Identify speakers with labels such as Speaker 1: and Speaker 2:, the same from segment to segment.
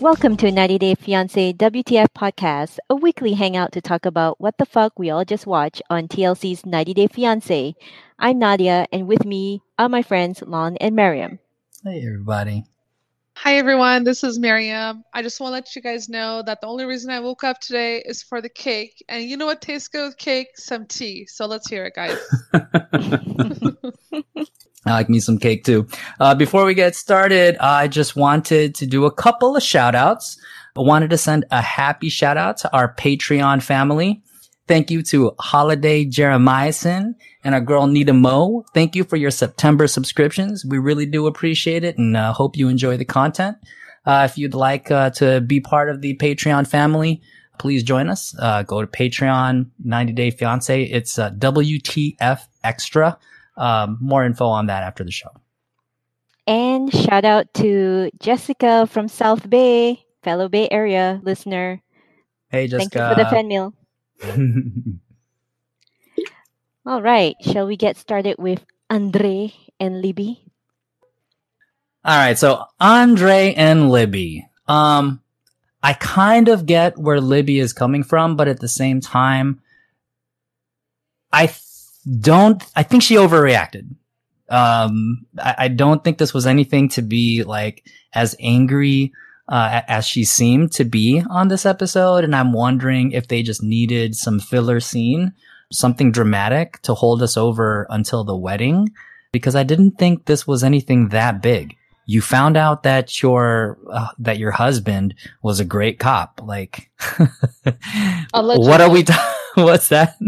Speaker 1: Welcome to 90 Day Fiancé WTF podcast, a weekly hangout to talk about what the fuck we all just watched on TLC's 90 Day Fiancé. I'm Nadia, and with me are my friends Lon and Miriam.
Speaker 2: Hey, everybody.
Speaker 3: Hi everyone, this is Miriam. I just want to let you guys know that the only reason I woke up today is for the cake. And you know what tastes good with cake? Some tea. So let's hear it, guys.
Speaker 2: I like me some cake too. Uh, before we get started, I just wanted to do a couple of shout outs. I wanted to send a happy shout out to our Patreon family. Thank you to Holiday Jeremiahson and our girl Nita Mo. Thank you for your September subscriptions. We really do appreciate it and uh, hope you enjoy the content. Uh, if you'd like uh, to be part of the Patreon family, please join us. Uh, go to Patreon 90 Day Fiance. It's uh, WTF Extra. Um, more info on that after the show.
Speaker 1: And shout out to Jessica from South Bay, fellow Bay Area listener.
Speaker 2: Hey, Jessica.
Speaker 1: Thank you for the fan mail. All right, shall we get started with Andre and Libby?
Speaker 2: All right, so Andre and Libby. Um, I kind of get where Libby is coming from, but at the same time, I th- don't. I think she overreacted. Um, I, I don't think this was anything to be like as angry uh, as she seemed to be on this episode, and I'm wondering if they just needed some filler scene, something dramatic to hold us over until the wedding, because I didn't think this was anything that big you found out that your uh, that your husband was a great cop like what are we ta- what's that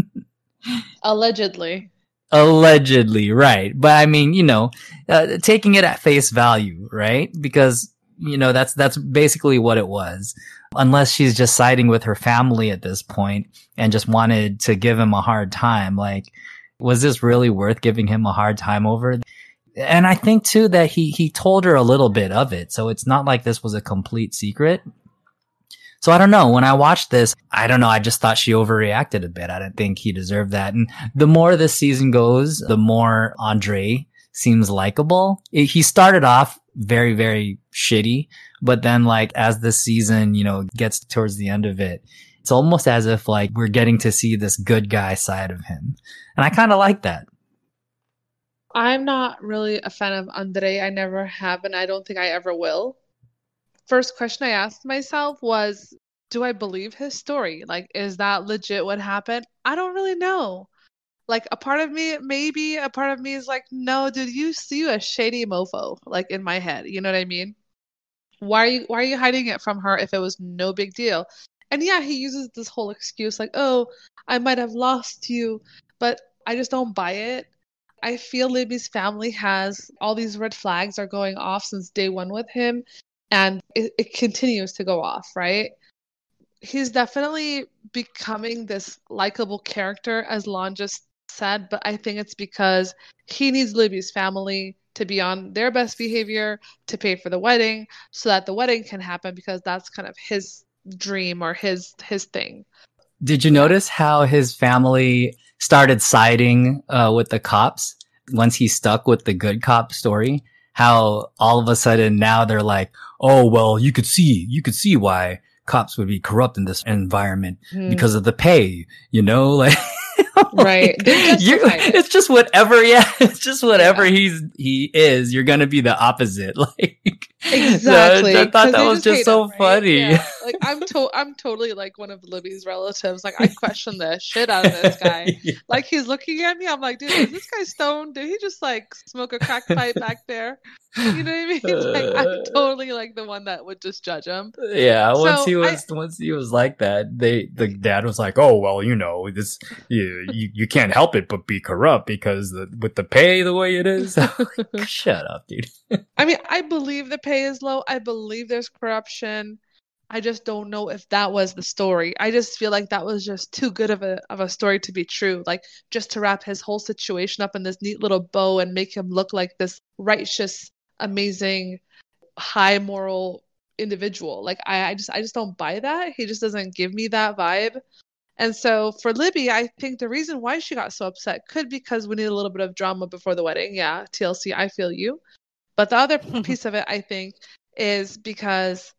Speaker 3: Allegedly.
Speaker 2: allegedly right. But i mean you know uh, taking it at face value right? Because you know that's that's basically what it was. Unless she's just siding with her family at this point and just wanted to give him a hard time like was this really worth giving him a hard time over? And I think too that he he told her a little bit of it, so it's not like this was a complete secret. So I don't know. When I watched this, I don't know. I just thought she overreacted a bit. I didn't think he deserved that. And the more this season goes, the more Andre seems likable. He started off very very shitty, but then like as the season you know gets towards the end of it, it's almost as if like we're getting to see this good guy side of him, and I kind of like that.
Speaker 3: I'm not really a fan of Andre. I never have, and I don't think I ever will. First question I asked myself was, do I believe his story? Like, is that legit what happened? I don't really know. Like, a part of me, maybe a part of me is like, no, dude, you see a shady mofo, like in my head. You know what I mean? Why are you why are you hiding it from her if it was no big deal? And yeah, he uses this whole excuse like, oh, I might have lost you, but I just don't buy it. I feel Libby's family has all these red flags are going off since day one with him, and it, it continues to go off, right? He's definitely becoming this likable character, as Lon just said, but I think it's because he needs Libby's family to be on their best behavior to pay for the wedding so that the wedding can happen because that's kind of his dream or his his thing.
Speaker 2: Did you notice how his family started siding uh, with the cops once he stuck with the good cop story? How all of a sudden now they're like, oh well, you could see, you could see why cops would be corrupt in this environment
Speaker 3: Hmm.
Speaker 2: because of the pay, you know, like.
Speaker 3: Right. They're
Speaker 2: You-
Speaker 3: justified it.
Speaker 2: it's just whatever, yeah. It's just whatever
Speaker 3: Yeah.
Speaker 2: he's he is. You're gonna be the opposite. Like
Speaker 3: Exactly.
Speaker 2: I thought that was just so
Speaker 3: him, right?
Speaker 2: funny.
Speaker 3: Yeah. Like I'm to- I'm totally like one of Libby's relatives. Like I question the shit out of this guy. Like he's looking at me, I'm like, dude, is this guy stoned? Did he just like smoke a crack pipe back there? You know what I mean? Like I'm uh, totally like the one that would just judge him.
Speaker 2: Yeah, once
Speaker 3: So,
Speaker 2: he
Speaker 3: I-
Speaker 2: was once he was like that, they the dad was like, "Oh well, you know this, you you, you can't help it but be corrupt because the, with the pay the way it is." Shut up, dude.
Speaker 3: I mean, I believe the pay is low. I believe there's corruption. I just don't know if that was the story. I just feel like that was just too good of a of a story to be true. Like just to wrap his whole situation up in this neat little bow and make him look like this righteous, amazing, high moral individual. Like I, I just I just don't buy that. He just doesn't give me that vibe. And so for Libby, I think the reason why she got so upset could because we need a little bit of drama before the wedding. Yeah, TLC, I feel you. But the other mm-hmm. piece of it, I think, is because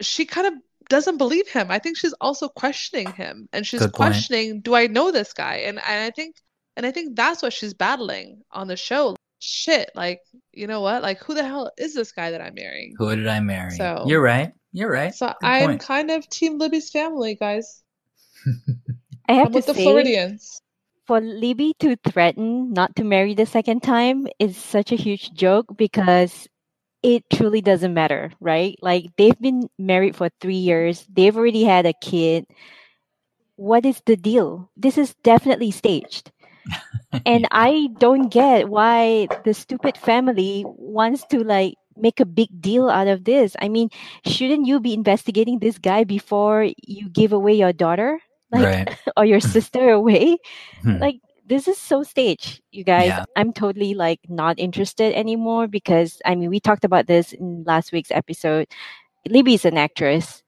Speaker 3: she kind of doesn't believe him. I think she's also questioning him and she's questioning, do I know this guy? And, and I think and I think that's what she's battling on the show. Shit, like, you know what? Like who the hell is this guy that I'm marrying?
Speaker 2: Who did I marry?
Speaker 3: So-
Speaker 2: You're right. You're right.
Speaker 3: So
Speaker 2: Good
Speaker 3: I'm
Speaker 2: point.
Speaker 3: kind of team Libby's family, guys.
Speaker 1: I have
Speaker 3: I'm
Speaker 1: to
Speaker 3: with the Floridians.
Speaker 1: For Libby to threaten not to marry the second time is such a huge joke because it truly doesn't matter, right? Like they've been married for three years, they've already had a kid. What is the deal? This is definitely staged. and I don't get why the stupid family wants to like make a big deal out of this. I mean, shouldn't you be investigating this guy before you give away your daughter? Like
Speaker 2: right.
Speaker 1: or your sister away?
Speaker 2: Hmm.
Speaker 1: like this is so staged you guys
Speaker 2: Yeah.
Speaker 1: i'm totally like not interested anymore because i mean we talked about this in last week's episode libby's an actress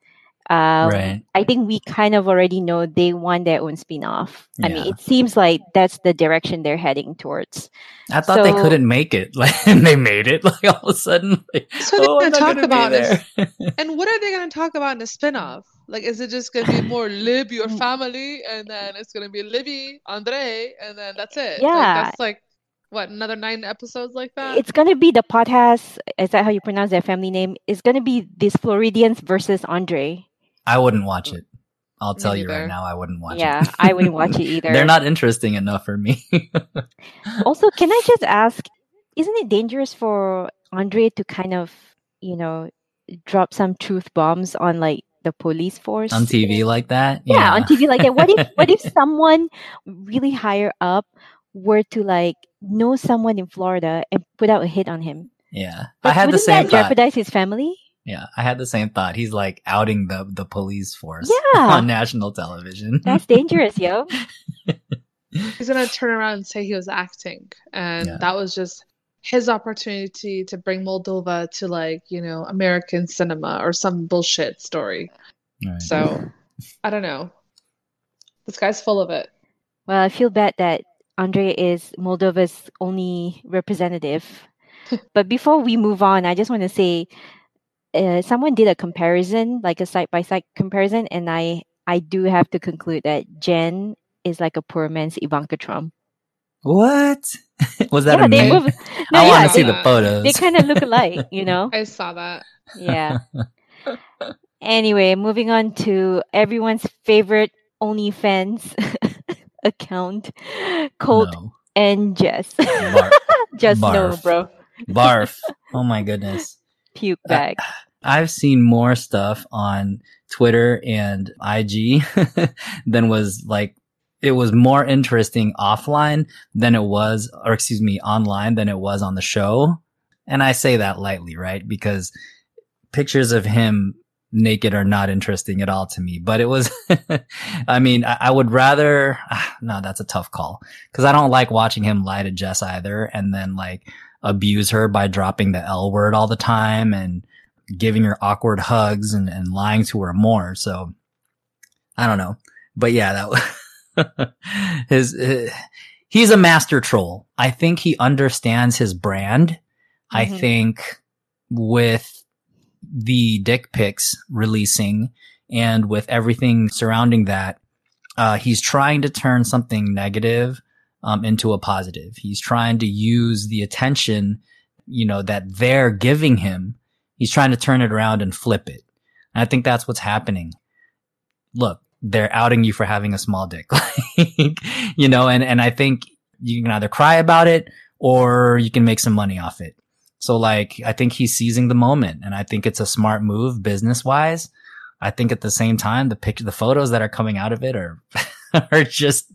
Speaker 1: um,
Speaker 2: Right.
Speaker 1: i think we kind of already know they want their own spin-off i mean it seems like that's the direction they're heading towards
Speaker 2: I thought they couldn't make it. Like, and they made it. Like all of a sudden, like,
Speaker 3: So they're
Speaker 2: oh,
Speaker 3: gonna talk about this. And what are they going to talk about in the spin-off? Like, is it just going to be more Lib, your family, and then it's going to be Libby, Andre, and then that's it? Like,
Speaker 1: Yeah.
Speaker 3: that's like, what, another nine episodes like that?
Speaker 1: it's gonna be the Potthast is that how you pronounce their family name it's gonna be these floridians versus andre
Speaker 2: I wouldn't watch it. I'll tell you right now, I wouldn't watch
Speaker 1: yeah
Speaker 2: it.
Speaker 1: Yeah, I wouldn't watch it either
Speaker 2: They're not interesting enough for me.
Speaker 1: also can i just ask isn't it dangerous for andre to kind of you know drop some truth bombs on like the police force
Speaker 2: on TV like that.
Speaker 1: yeah, on tv like that what if what if someone really higher up were to like know someone in florida and put out a hit on him
Speaker 2: yeah, I
Speaker 1: Like,
Speaker 2: had the same
Speaker 1: that
Speaker 2: thought.
Speaker 1: jeopardize his family
Speaker 2: Yeah, I had the same thought. He's like outing the the police force
Speaker 1: Yeah.
Speaker 2: on national television.
Speaker 1: that's dangerous yo
Speaker 3: He's going to turn around and say he was acting. And
Speaker 2: Yeah.
Speaker 3: that was just his opportunity to bring Moldova to, like, you know, American cinema or some bullshit story.
Speaker 2: Right.
Speaker 3: So, I don't know. This guy's full of it.
Speaker 1: well i feel bad that andre is moldova's only representative but before we move on i just want to say uh, someone did a comparison like a side by side comparison and i i do have to conclude that jen is like a poor man's ivanka trump
Speaker 2: what was that
Speaker 1: yeah
Speaker 2: a
Speaker 1: they
Speaker 2: meme?
Speaker 1: move
Speaker 2: I
Speaker 1: no
Speaker 2: want to see the photos.
Speaker 1: they kind of look alike you know
Speaker 3: I saw that.
Speaker 1: yeah anyway moving on to everyone's favorite onlyfans account colt
Speaker 2: No.
Speaker 1: and jess
Speaker 2: Barf.
Speaker 1: just no
Speaker 2: Barf.
Speaker 1: bro
Speaker 2: Barf. Oh my goodness.
Speaker 1: Puke
Speaker 2: Uh,
Speaker 1: bag
Speaker 2: I've seen more stuff on Twitter and IG than was like it was more interesting offline than it was or excuse me online than it was on the show. And I say that lightly, right? Because pictures of him naked are not interesting at all to me, but it was I mean, I, I would rather ah, no, that's a tough call cuz I don't like watching him lie to Jess either and then like abuse her by dropping the L word all the time and giving her awkward hugs and, and lying to her more. So I don't know, but yeah, that was his, uh, he's a master troll. I think he understands his brand. I
Speaker 1: Mhm.
Speaker 2: think with the dick pics releasing and with everything surrounding that, uh, he's trying to turn something negative um, into a positive. He's trying to use the attention, you know, that they're giving him. He's trying to turn it around and flip it. And I think that's what's happening. Look, they're outing you for having a small dick, you know, and, and I think you can either cry about it or you can make some money off it. So like, I think he's seizing the moment and I think it's a smart move business wise. I think at the same time, the picture, the photos that are coming out of it are, are just,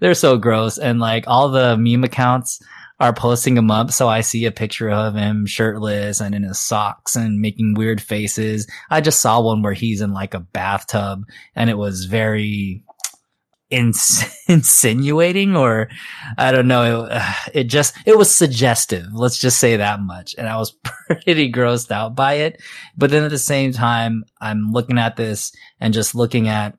Speaker 2: they're so gross. And like all the meme accounts are posting him up. So I see a picture of him shirtless and in his socks and making weird faces. I just saw one where he's in like a bathtub and it was very ins- insinuating or I don't know. It, it just, it was suggestive. Let's just say that much. And I was pretty grossed out by it. But then at the same time, I'm looking at this and just looking at,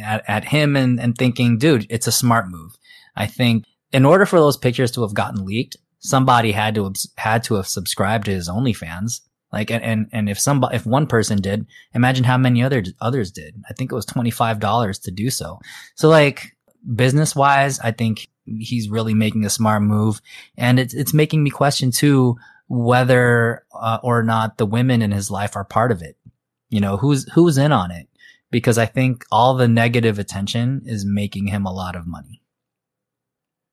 Speaker 2: at, at him and, and thinking, dude, it's a smart move. I think in order for those pictures to have gotten leaked, somebody had to have, had to have subscribed to his OnlyFans. Like, and, and, if somebody, if one person did, imagine how many other, others did. I think it was $25 to do so. So like business wise, I think he's really making a smart move and it's, it's making me question too, whether uh, or not the women in his life are part of it. You know, who's, who's in on it? Because I think all the negative attention is making him a lot of money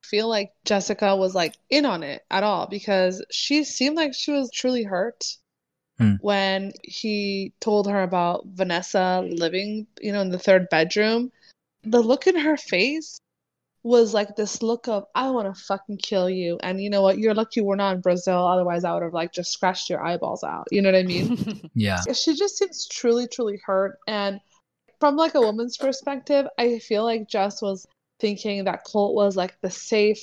Speaker 2: I
Speaker 3: feel like Jessica was like in on it at all because she seemed like she was truly hurt
Speaker 2: Hmm.
Speaker 3: when he told her about Vanessa living, you know, in the third bedroom. The look in her face was like this look of I want to fucking kill you, and you know what? You're lucky we're not in Brazil. Otherwise, I would have like just scratched your eyeballs out. You know what I mean?
Speaker 2: Yeah.
Speaker 3: she just seems truly, truly hurt. And from like a woman's perspective, I feel like Jess was thinking that Colt was like the safe,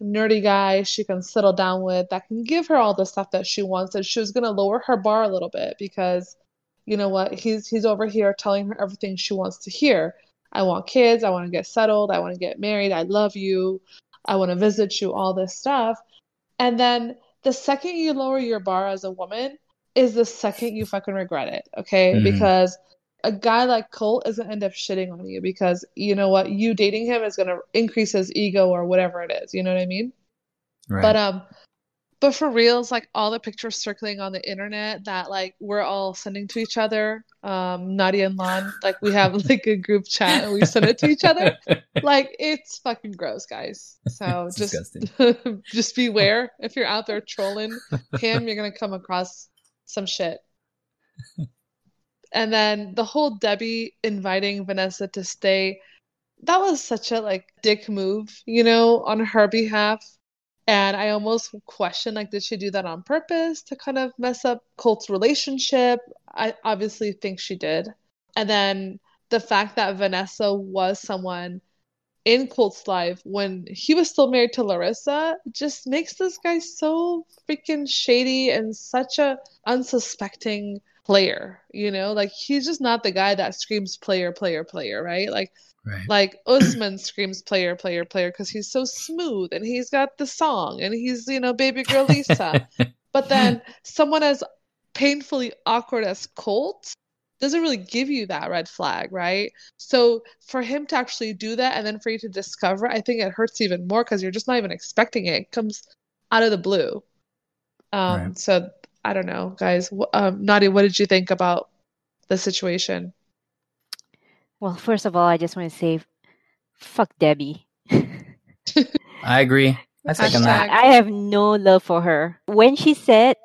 Speaker 3: nerdy guy she can settle down with that can give her all the stuff that she wants. And she was gonna lower her bar a little bit because you know what? He's he's over here telling her everything she wants to hear. I want kids, I want to get settled, I want to get married, I love you, I want to visit you, all this stuff. And then the second you lower your bar as a woman is the second you fucking regret it, okay?
Speaker 2: Mhm.
Speaker 3: Because a guy like Colt is gonna end up shitting on you because you know what, you dating him is gonna increase his ego or whatever it is. You know what I mean?
Speaker 2: Right.
Speaker 3: But um, but for reals, like all the pictures circling on the internet that like we're all sending to each other, um, Nadia and Lon, like we have like a group chat and we send it to each other. Like it's fucking gross, guys. So just just beware if you're out there trolling him, you're gonna come across some shit. And then the whole Debbie inviting Vanessa to stay, that was such a like dick move, you know, on her behalf. And I almost question like, did she do that on purpose to kind of mess up Colt's relationship? I obviously think she did. And then the fact that Vanessa was someone in Colt's life when he was still married to Larissa just makes this guy so freaking shady and such a unsuspecting player, you know? Like he's just not the guy that screams player, player, player, right? Like
Speaker 2: right.
Speaker 3: like Usman screams player, player, player because he's so smooth and he's got the song and he's, you know, baby girl Lisa. but then someone as painfully awkward as Colt doesn't really give you that red flag, right? So for him to actually do that and then for you to discover, I think it hurts even more because you're just not even expecting it. It comes out of the blue. Um,
Speaker 2: Right.
Speaker 3: so I don't know, guys. Wh- Um, Nadia, what did you think about the situation?
Speaker 1: Well, first of all, I just want to say, fuck Debbie.
Speaker 2: I agree. I second that.
Speaker 1: I have no love for her. When she said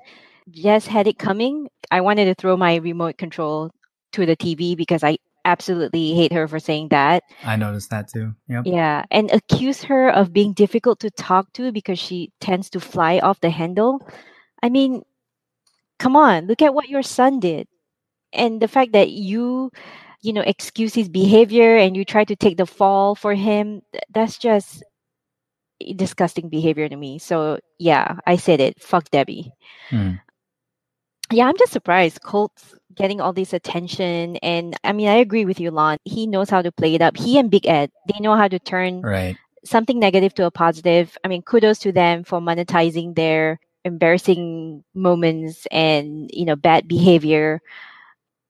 Speaker 1: Jess had it coming, I wanted to throw my remote control to the TV because I absolutely hate her for saying that.
Speaker 2: I noticed that too. Yep.
Speaker 1: Yeah, and accuse her of being difficult to talk to because she tends to fly off the handle. I mean, come on, look at what your son did. And the fact that you, you know, excuse his behavior and you try to take the fall for him that's just disgusting behavior to me. So, yeah, I said it. Fuck Debbie.
Speaker 2: Hmm.
Speaker 1: Yeah, I'm just surprised Colt's getting all this attention. And I mean, I agree with you, Lon. He knows how to play it up. He and Big Ed, they know how to turn
Speaker 2: Right.
Speaker 1: something negative to a positive. I mean, kudos to them for monetizing their embarrassing moments and, you know, bad behavior.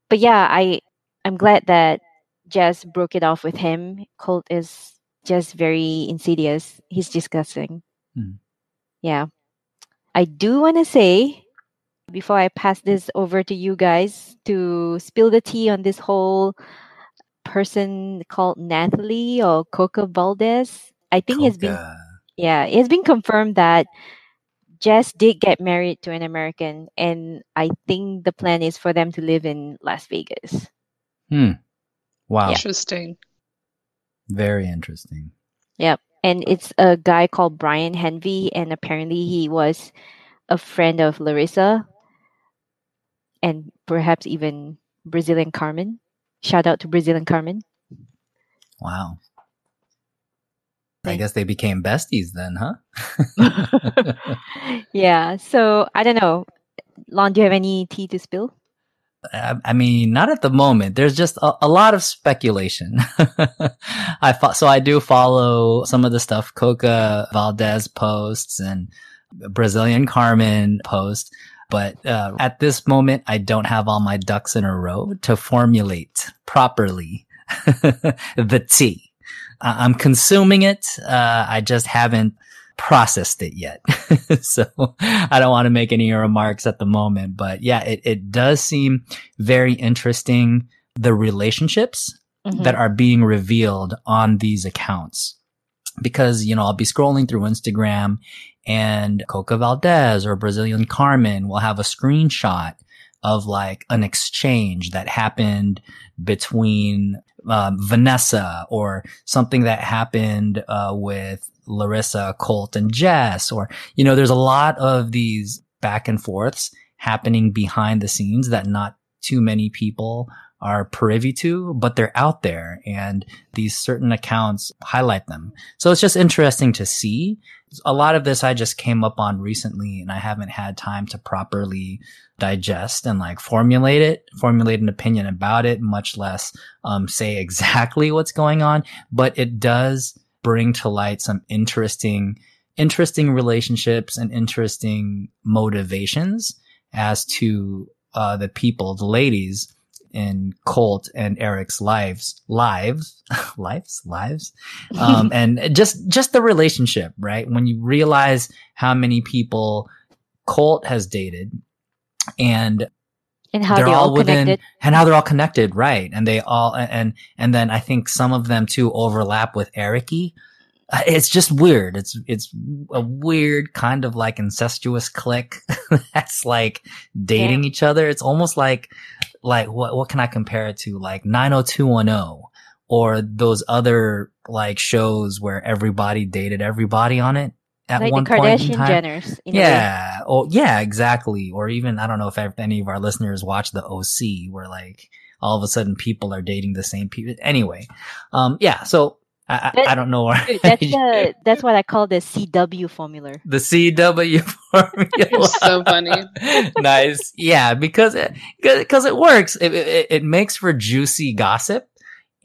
Speaker 1: But yeah, I I'm glad that Jess broke it off with him. Colt is just very insidious. He's disgusting.
Speaker 2: Hmm.
Speaker 1: Yeah. I do want to say before I pass this over to you guys to spill the tea on this whole person called natalie or Coca Valdez. I think it's been yeah, it's been confirmed that Jess did get married to an American, and I think the plan is for them to live in Las Vegas.
Speaker 2: Hmm. Wow.
Speaker 3: Interesting.
Speaker 2: Very interesting.
Speaker 1: Yep. and it's a guy called Brian Henvey, and apparently he was a friend of Larissa, and perhaps even Brazilian Carmen. Shout out to Brazilian Carmen.
Speaker 2: Wow. I guess they became besties then, huh?
Speaker 1: yeah. So I don't know. Lon, do you have any tea to spill?
Speaker 2: I, I mean, not at the moment. There's just a, a lot of speculation. I fo- so I do follow some of the stuff Coca Valdez posts and Brazilian Carmen posts, but uh, at this moment, I don't have all my ducks in a row to formulate properly the tea. I- I'm consuming it. Uh, I just haven't processed it yet. so I don't want to make any remarks at the moment, but yeah, it, it does seem very interesting. The relationships
Speaker 1: Mhm.
Speaker 2: that are being revealed on these accounts. Because, you know, I'll be scrolling through Instagram and Coca Valdez or Brazilian Carmen will have a screenshot of like an exchange that happened between um, Vanessa or something that happened uh, with Larissa, Colt, and Jess, or you know, there's a lot of these back and forths happening behind the scenes that not too many people are privy to, but they're out there and these certain accounts highlight them. So it's just interesting to see. A lot of this I just came up on recently and I haven't had time to properly digest and like formulate it, formulate an opinion about it, much less um, say exactly what's going on. But it does bring to light some interesting, interesting relationships and interesting motivations as to uh, the people, the ladies in Colt and Eric's lives, lives, lives, lives, um, and just just the relationship, right? When you realize how many people Colt has dated, and
Speaker 1: and how
Speaker 2: they're
Speaker 1: they all,
Speaker 2: all within-
Speaker 1: connected.
Speaker 2: and how they're all connected, right? And they all and and then I think some of them too overlap with Ericy. Uh, It's just weird. It's it's a weird kind of like incestuous clique that's like dating each other. It's almost like like what what can I compare it to? Like 90210 or those other like shows where everybody dated everybody on it at
Speaker 1: like
Speaker 2: one
Speaker 1: the
Speaker 2: point in
Speaker 1: Kardashian
Speaker 2: time.
Speaker 1: Jenners. in.
Speaker 2: Yeah. Oh, yeah, exactly. Or even, I don't know if any of our listeners watch the OC where like all of a sudden people are dating the same people. Anyway. Um, yeah. So I, I,
Speaker 1: That-
Speaker 2: I don't know. where-
Speaker 1: Dude, that's the that's what I call the CW formula.
Speaker 2: the CW formula.
Speaker 3: It's so funny.
Speaker 2: nice. Yeah. Because it, because it works. It, it, it makes for juicy gossip.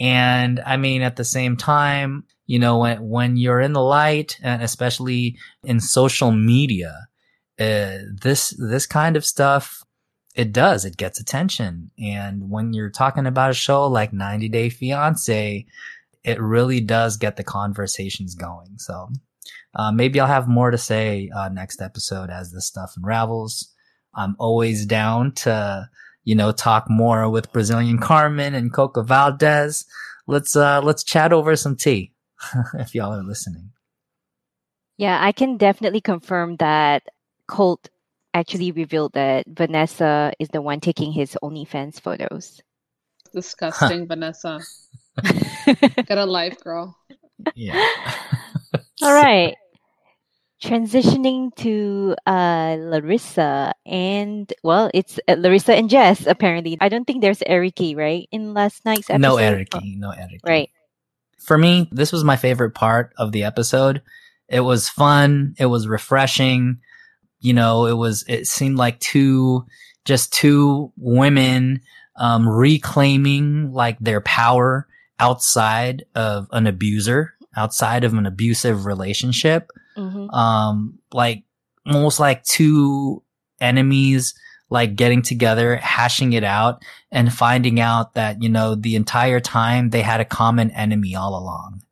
Speaker 2: And I mean, at the same time, you know, when, when you're in the light and especially in social media, uh, this, this kind of stuff, it does, it gets attention. And when you're talking about a show like 90 Day Fiance, it really does get the conversations going. So, uh, maybe I'll have more to say, uh, next episode as this stuff unravels. I'm always down to, you know, talk more with Brazilian Carmen and Coca Valdez. Let's, uh, let's chat over some tea if y'all are listening.
Speaker 1: Yeah, I can definitely confirm that Colt actually revealed that Vanessa is the one taking his OnlyFans photos.
Speaker 3: Disgusting, Vanessa. Get a life, girl.
Speaker 2: Yeah.
Speaker 1: All right. Transitioning to uh, Larissa and well, it's uh, Larissa and Jess. Apparently, I don't think there's Ericy right in last night's episode.
Speaker 2: No Ericy, no Ericy.
Speaker 1: Right.
Speaker 2: For me, this was my favorite part of the episode. It was fun. It was refreshing. You know, it was, it seemed like two, just two women, um, reclaiming like their power outside of an abuser, outside of an abusive relationship.
Speaker 1: hmm
Speaker 2: Um, like almost like two enemies, like getting together, hashing it out and finding out that, you know, the entire time they had a common enemy all along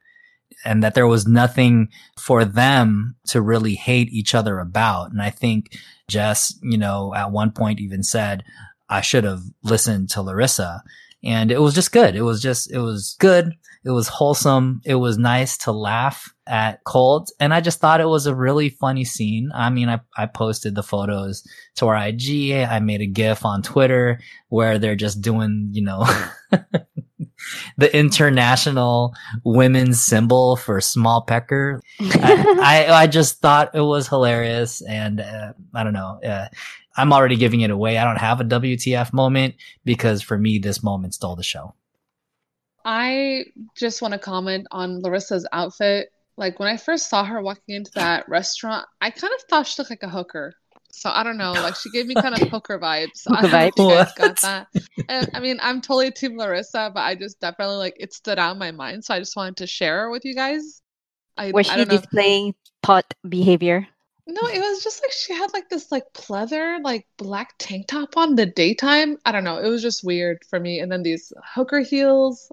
Speaker 2: and that there was nothing for them to really hate each other about. And I think Jess, you know, at one point even said, I should have listened to Larissa. And it was just good. It was just, it was good. It was wholesome. It was nice to laugh at Colt. And I just thought it was a really funny scene. I mean, I, I posted the photos to our IG. I made a GIF on Twitter where they're just doing, you know, the international women's symbol for small pecker. I, I, I just thought it was hilarious, and uh, I don't know. Uh, I'm already giving it away. I don't have a WTF moment because for me, this moment stole the show.
Speaker 3: I just want to comment on Larissa's outfit. Like when I first saw her walking into that restaurant, I kind of thought she looked like a hooker. So I don't know, like she gave me kind of hooker vibes.
Speaker 1: Hooker
Speaker 3: I don't know if you guys got that. And I mean, I'm totally team Larissa, but I just definitely like it stood out in my mind, so I just wanted to share with you guys. I
Speaker 1: Was
Speaker 3: I
Speaker 1: she
Speaker 3: don't know.
Speaker 1: displaying thought behavior?
Speaker 3: No, it was just like she had like this like pleather like black tank top on the daytime. I don't know. It was just weird for me. And then these hooker heels.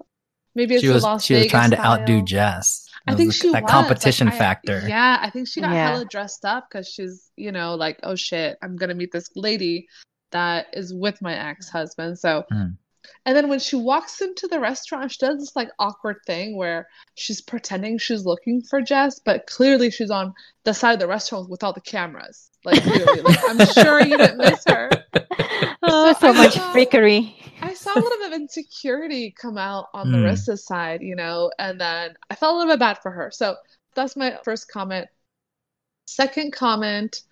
Speaker 3: Maybe it's
Speaker 2: She
Speaker 3: the
Speaker 2: was
Speaker 3: Las
Speaker 2: she was trying to outdo. Jess. It
Speaker 3: I
Speaker 2: was
Speaker 3: think
Speaker 2: the-
Speaker 3: she
Speaker 2: that
Speaker 3: was
Speaker 2: competition
Speaker 3: like I,
Speaker 2: factor.
Speaker 3: yeah, I think she got
Speaker 1: Yeah.
Speaker 3: hella dressed up because she's, you know, like, oh shit, I'm gonna meet this lady that is with my ex-husband. So,
Speaker 2: Mm.
Speaker 3: and then when she walks into the restaurant, she does this like awkward thing where she's pretending she's looking for Jess, but clearly she's on the side of the restaurant with all the cameras. Like clearly, like I'm sure you didn't miss her.
Speaker 1: Oh,
Speaker 3: So
Speaker 1: so much
Speaker 3: saw-
Speaker 1: freakery.
Speaker 3: I saw a little bit of insecurity come out on
Speaker 2: Mm.
Speaker 3: Larissa's side, you know, and then I felt a little bit bad for her. So that's my first comment. Second comment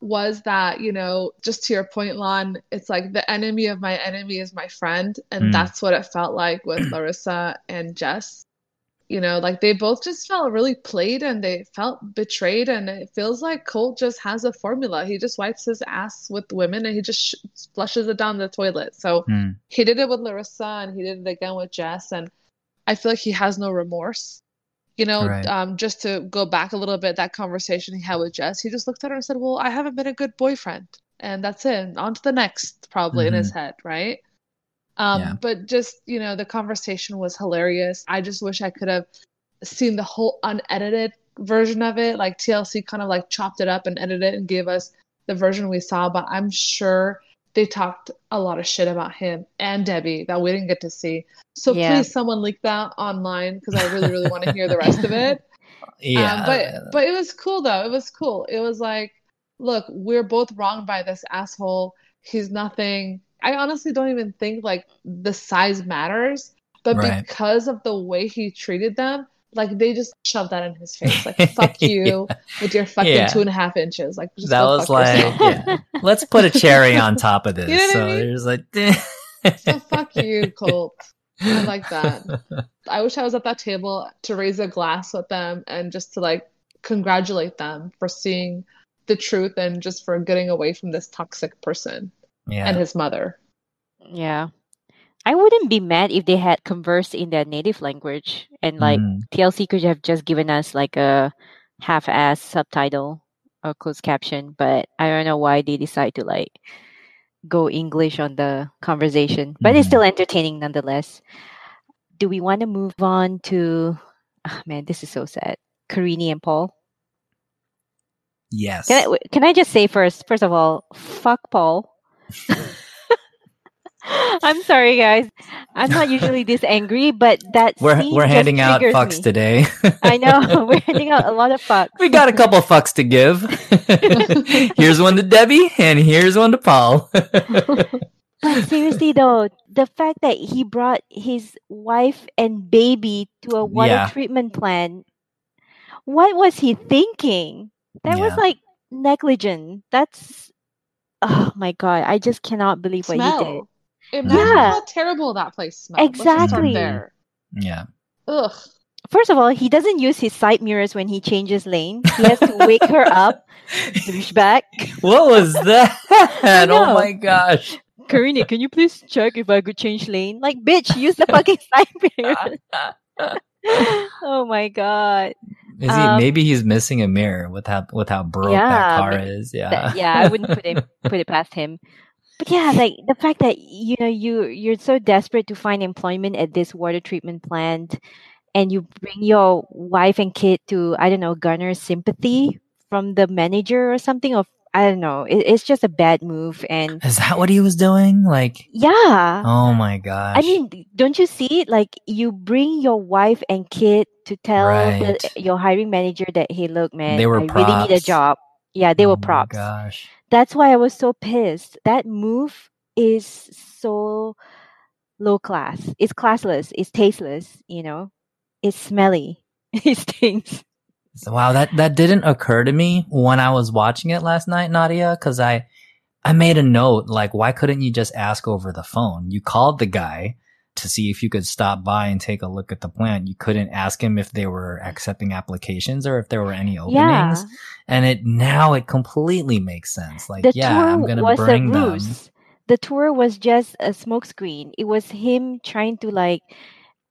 Speaker 3: was that, you know, just to your point, Lon, it's like the enemy of my enemy is my friend. And
Speaker 2: Mm.
Speaker 3: that's what it felt like with Larissa and Jess. You know, like they both just felt really played and they felt betrayed. And it feels like Colt just has a formula. He just wipes his ass with women and he just sh- flushes it down the toilet. So
Speaker 2: Hmm.
Speaker 3: he did it with Larissa and he did it again with Jess. And I feel like he has no remorse. You know,
Speaker 2: Right.
Speaker 3: um, just to go back a little bit, that conversation he had with Jess, he just looked at her and said, Well, I haven't been a good boyfriend. And that's it. On to the next, probably in his head, right? Um,
Speaker 2: Yeah.
Speaker 3: but just, you know, the conversation was hilarious. I just wish I could have seen the whole unedited version of it. Like TLC kind of like chopped it up and edited it and gave us the version we saw, but I'm sure they talked a lot of shit about him and Debbie that we didn't get to see. So
Speaker 1: Yeah.
Speaker 3: please, someone leak that online because I really, really want to hear the rest of it.
Speaker 2: Yeah.
Speaker 3: Um, but but it was cool though. It was cool. It was like, look, we're both wrong by this asshole. He's nothing. I honestly don't even think like the size matters, but
Speaker 2: Right.
Speaker 3: because of the way he treated them, like they just shoved that in his face. Like, fuck you with your fucking
Speaker 2: Yeah.
Speaker 3: two and a half inches. Like, just
Speaker 2: that was like, yeah. let's put a cherry on top of this.
Speaker 3: You know I
Speaker 2: so
Speaker 3: mean?
Speaker 2: there's like,
Speaker 3: So fuck you, Colt. I like that. I wish I was at that table to raise a glass with them and just to like congratulate them for seeing the truth and just for getting away from this toxic person
Speaker 2: yeah.
Speaker 3: and his mother.
Speaker 1: Yeah. I wouldn't be mad if they had conversed in their native language and like
Speaker 2: Mm.
Speaker 1: TLC could have just given us like a half-ass subtitle or closed caption, but I don't know why they decide to like go English on the conversation. But it's
Speaker 2: Mhm.
Speaker 1: still entertaining nonetheless. Do we want to move on to oh, man, this is so sad. Karini and Paul.
Speaker 2: Yes.
Speaker 1: Can I, w- can I just say first, first of all, fuck Paul. I'm sorry, guys. I'm not usually this angry, but that
Speaker 2: we're
Speaker 1: scene
Speaker 2: we're
Speaker 1: just
Speaker 2: handing out fucks
Speaker 1: me.
Speaker 2: today.
Speaker 1: I know we're handing out a lot of fucks.
Speaker 2: we got a couple fucks to give. here's one to Debbie, and here's one to Paul.
Speaker 1: But seriously, though, the fact that he brought his wife and baby to a water
Speaker 2: Yeah.
Speaker 1: treatment plant, what was he thinking? That was like negligent. That's oh my god! I just cannot believe what he did.
Speaker 3: Imagine
Speaker 1: Yeah.
Speaker 3: how terrible that place smells. Let's just start
Speaker 1: Exactly.
Speaker 3: there.
Speaker 2: yeah.
Speaker 3: Ugh.
Speaker 1: First of all, he doesn't use his side mirrors when he changes lane. He has to wake her up. Douchebag.
Speaker 2: What was that? Oh my gosh.
Speaker 1: Karina, can you please check if I could change lane? Like, bitch, use the fucking side mirrors. oh my god.
Speaker 2: Is he?
Speaker 1: Um,
Speaker 2: maybe he's missing a mirror with how with how broke
Speaker 1: Yeah,
Speaker 2: that car is. Yeah.
Speaker 1: That- yeah, I wouldn't put it put it past him. But yeah, like the fact that you know you you're so desperate to find employment at this water treatment plant, and you bring your wife and kid to I don't know garner sympathy from the manager or something. Of I don't know, it, it's just a bad move. And
Speaker 2: Is that what he was doing? Like,
Speaker 1: yeah,
Speaker 2: oh my gosh.
Speaker 1: I mean, don't you see it? Like you bring your wife and kid to tell
Speaker 2: Right.
Speaker 1: the, your hiring manager that, hey, look, man,
Speaker 2: They were
Speaker 1: I really need a job. Yeah, they
Speaker 2: oh
Speaker 1: were props.
Speaker 2: gosh.
Speaker 1: That's why I was so pissed. That move is so low class. It's classless. It's tasteless. You know, it's smelly. it stinks.
Speaker 2: Wow, that that didn't occur to me when I was watching it last night, Nadia, because I I made a note like, why couldn't you just ask over the phone? You called the guy to see if you could stop by and take a look at the plant. You couldn't ask him if they were accepting applications or if there were any openings.
Speaker 1: Yeah.
Speaker 2: And it now it completely makes sense. Like,
Speaker 1: The
Speaker 2: yeah, I'm gonna
Speaker 1: was
Speaker 2: bring them.
Speaker 1: The tour was just a smokescreen. It was him trying to like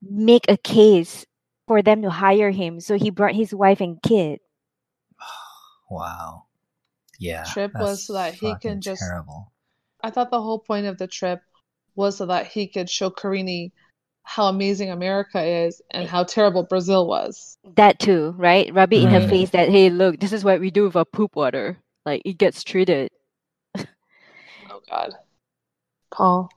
Speaker 1: make a case for them to hire him. So he brought his wife and kid.
Speaker 2: Wow. Yeah.
Speaker 3: Trip was so that he can just-
Speaker 2: terrible.
Speaker 3: I thought the whole point of the trip was so that he could show Karini how amazing America is and how terrible Brazil was.
Speaker 1: That too, right? Rub it in her face that hey, look, this is what we do with our poop water. Like it gets treated.
Speaker 3: Oh God. Paul.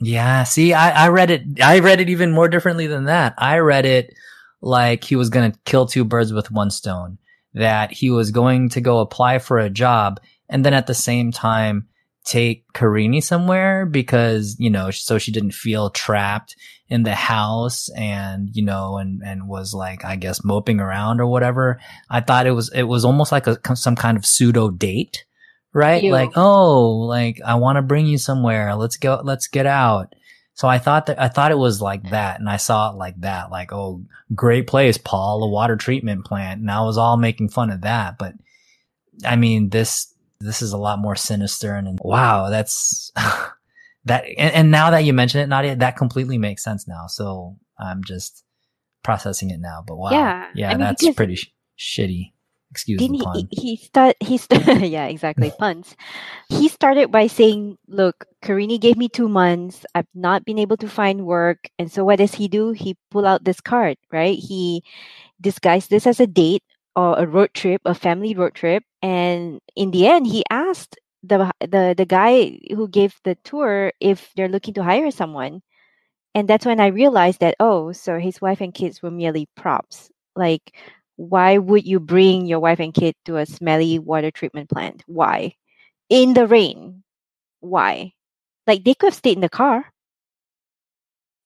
Speaker 2: Yeah, see, I, I read it. I read it even more differently than that. I read it like he was going to kill two birds with one stone. That he was going to go apply for a job, and then at the same time take Karini somewhere because you know, so she didn't feel trapped in the house, and you know, and and was like, I guess, moping around or whatever. I thought it was it was almost like a some kind of pseudo date right?
Speaker 1: Ew.
Speaker 2: Like, oh, like I want to bring you somewhere. Let's go. Let's get out. So I thought that I thought it was like that, and I saw it like that. Like, oh, great place, Paul, a water treatment plant, and I was all making fun of that. But I mean, this this is a lot more sinister, and, and wow, that's that. And, and now that you mention it, Nadia, that completely makes sense now. So I'm just processing it now. But wow,
Speaker 1: Yeah,
Speaker 2: yeah,
Speaker 1: I mean,
Speaker 2: that's pretty sh- shitty. Excuse
Speaker 1: Didn't
Speaker 2: the
Speaker 1: he?
Speaker 2: pun.
Speaker 1: He, he start. He st- yeah, exactly. Puns. He started by saying, "Look, Karini gave me two months. I've not been able to find work, and so what does he do? He pull out this card, right? He disguised this as a date or a road trip, a family road trip, and in the end, he asked the the the guy who gave the tour if they're looking to hire someone, and that's when I realized that oh, so his wife and kids were merely props, like." Why would you bring your wife and kid to a smelly water treatment plant? Why? In the rain. Why? Like they could have stayed in the car.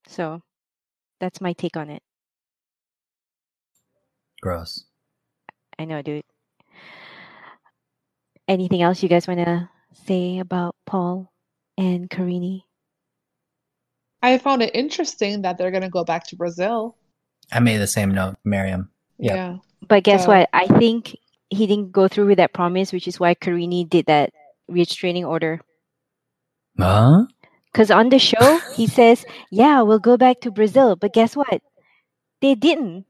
Speaker 1: So that's my take on it.
Speaker 2: Gross.
Speaker 1: I know, dude. Anything else you guys want to say about Paul and Karini?
Speaker 3: I found it interesting that they're gonna go back to Brazil.
Speaker 2: I made the same note, Miriam. Yeah.
Speaker 3: Yeah.
Speaker 1: But guess
Speaker 3: So-
Speaker 1: what? I think he didn't go through with that promise, which is why Karini did that restraining order.
Speaker 2: Huh?
Speaker 1: Because on the show, he says, Yeah, we'll go back to Brazil. But guess what? They didn't.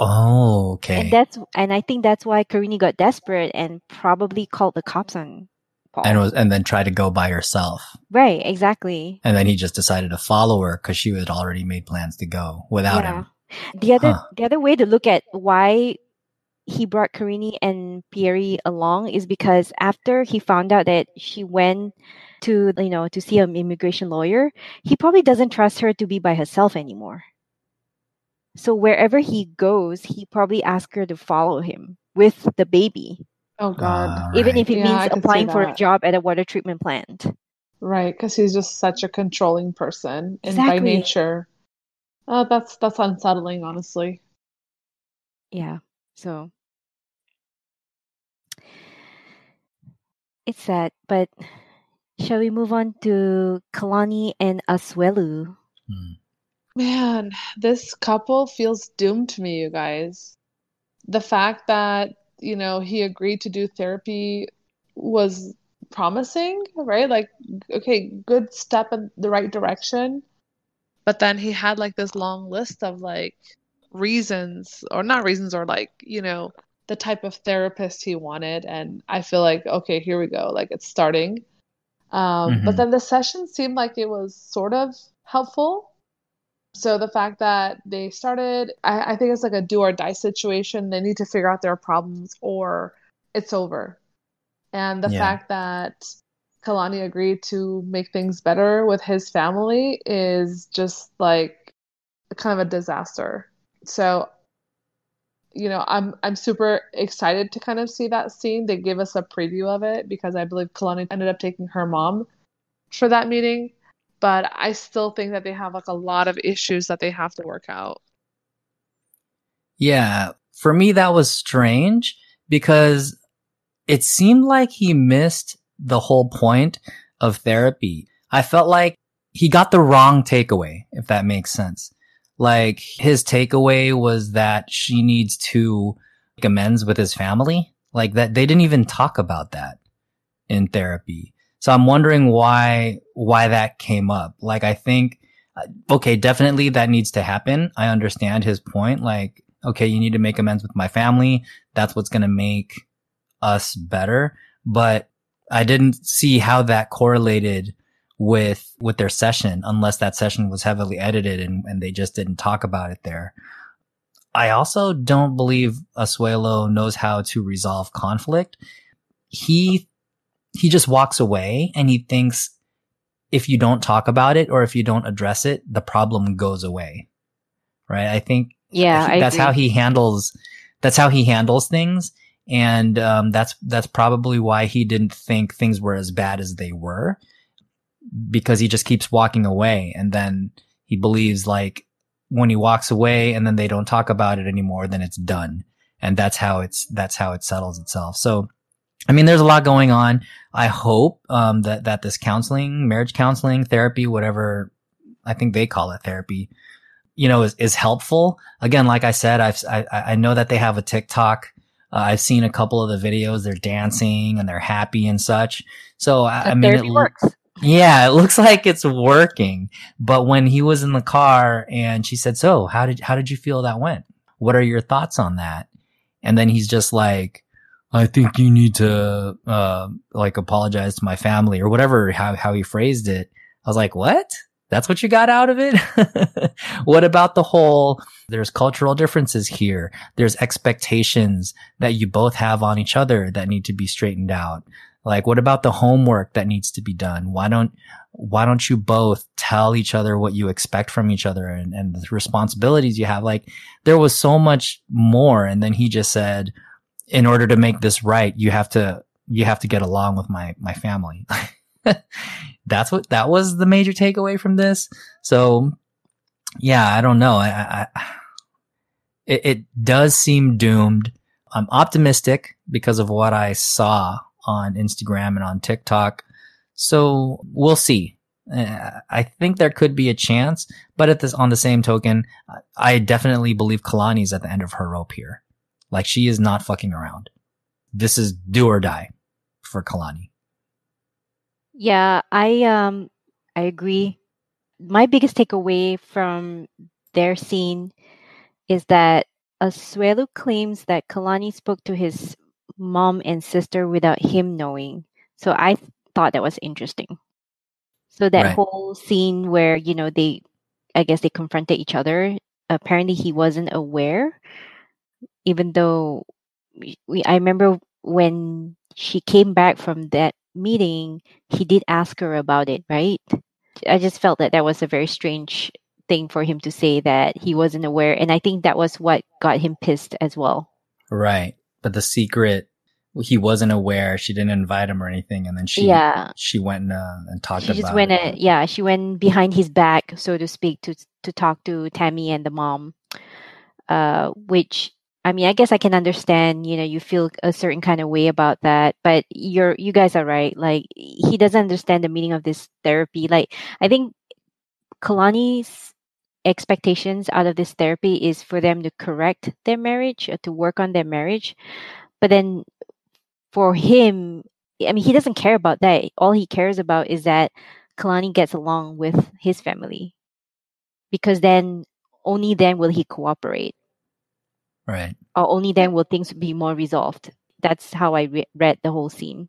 Speaker 2: Oh, okay.
Speaker 1: And that's and I think that's why Karini got desperate and probably called the cops on Paul.
Speaker 2: and was and then tried to go by herself.
Speaker 1: right, exactly.
Speaker 2: And then he just decided to follow her because she had already made plans to go without him.
Speaker 1: The other
Speaker 2: Huh.
Speaker 1: the other way to look at why he brought Karini and Pierre along is because after he found out that she went to you know to see an immigration lawyer, he probably doesn't trust her to be by herself anymore. So wherever he goes, he probably asks her to follow him with the baby,
Speaker 3: Oh God.
Speaker 2: Ah,
Speaker 1: even
Speaker 2: right.
Speaker 1: if it
Speaker 3: Yeah,
Speaker 1: means applying for a job at a water treatment plant.
Speaker 3: Right, because he's just such a controlling person and by nature. Uh, that's that's unsettling, honestly.
Speaker 1: Yeah. So it's sad, but shall we move on to Kalani and Asuelu?
Speaker 2: Hmm.
Speaker 3: Man, this couple feels doomed to me, you guys. The fact that, you know, he agreed to do therapy was promising, right? Like, okay, good step in the right direction. But then he had like this long list of like reasons, or not reasons, or like, you know, the type of therapist he wanted. And I feel like, okay, here we go. Like, it's starting. Um, but
Speaker 2: Mhm.
Speaker 3: then the session seemed like it was sort of helpful. So the fact that they started, I, I think it's like a do or die situation. They need to figure out their problems or it's over. And the
Speaker 2: Yeah.
Speaker 3: fact that Kalani agreed to make things better with his family is just like kind of a disaster. So, you know, I'm I'm super excited to kind of see that scene. They gave us a preview of it because I believe Kalani ended up taking her mom for that meeting. but I still think that they have like a lot of issues that they have to work out.
Speaker 2: Yeah, for me that was strange because it seemed like he missed the whole point of therapy. I felt like he got the wrong takeaway, if that makes sense. Like his takeaway was that she needs to make amends with his family. Like that they didn't even talk about that in therapy. So I'm wondering why, why that came up. Like, I think, uh, okay, definitely that needs to happen. I understand his point. Like, okay, you need to make amends with my family. That's what's going to make us better. But I didn't see how that correlated with, with their session unless that session was heavily edited and, and they just didn't talk about it there. I also don't believe Asuelu knows how to resolve conflict. He he just walks away and he thinks if you don't talk about it or if you don't address it, the problem goes away. Right. I think
Speaker 1: yeah,
Speaker 2: he, that's how he handles, that's how he handles things. And, um, that's, that's probably why he didn't think things were as bad as they were because he just keeps walking away. And then he believes like when he walks away and then they don't talk about it anymore, then it's done. And that's how it's, that's how it settles itself. So, I mean, there's a lot going on. I hope um, that that this counseling, marriage counseling, therapy, whatever I think they call it therapy, you know, is, is helpful. Again, like I said, I've I, I know that they have a TikTok. Uh, I've seen a couple of the videos. They're dancing and they're happy and such. So I, I mean, it
Speaker 1: works.
Speaker 2: Yeah, it looks like it's working. But when he was in the car and she said, "So, how did how did you feel that went? What are your thoughts on that?" And then he's just like, I think you need to, uh, like apologize to my family or whatever, how, how he phrased it. I was like, what? That's what you got out of it? what about the whole, there's cultural differences here. There's expectations that you both have on each other that need to be straightened out. Like, what about the homework that needs to be done? Why don't, why don't you both tell each other what you expect from each other and, and the responsibilities you have? Like, there was so much more. And then he just said, in order to make this right, you have to, you have to get along with my, my family. That's what, that was the major takeaway from this. So yeah, I don't know. I, I it, it does seem doomed. I'm optimistic because of what I saw on Instagram and on TikTok. So we'll see. Uh, I think there could be a chance, but at this, on the same token, I definitely believe Kalani's at the end of her rope here. Like she is not fucking around. This is do or die for Kalani.
Speaker 1: Yeah, I um I agree. My biggest takeaway from their scene is that Asuelu claims that Kalani spoke to his mom and sister without him knowing. So I th- thought that was interesting. So that
Speaker 2: Right.
Speaker 1: whole scene where, you know, they I guess they confronted each other, apparently he wasn't aware even though we, we I remember when she came back from that meeting, he did ask her about it, right? I just felt that that was a very strange thing for him to say that he wasn't aware, and I think that was what got him pissed as well.
Speaker 2: Right. But the secret, he wasn't aware. She didn't invite him or anything. And then she,
Speaker 1: yeah,
Speaker 2: she went and, uh, and talked
Speaker 1: she
Speaker 2: about
Speaker 1: just went,
Speaker 2: it.
Speaker 1: yeah, she went behind his back, so to speak, to to talk to Tammy and the mom, uh, which I mean, I guess I can understand, you know, you feel a certain kind of way about that, but you're you guys are right. Like he doesn't understand the meaning of this therapy. Like I think Kalani's expectations out of this therapy is for them to correct their marriage, or to work on their marriage. But then for him, I mean, he doesn't care about that. All he cares about is that Kalani gets along with his family. Because then only then will he cooperate
Speaker 2: Right.
Speaker 1: or only then will things be more resolved. That's how I re- read the whole scene.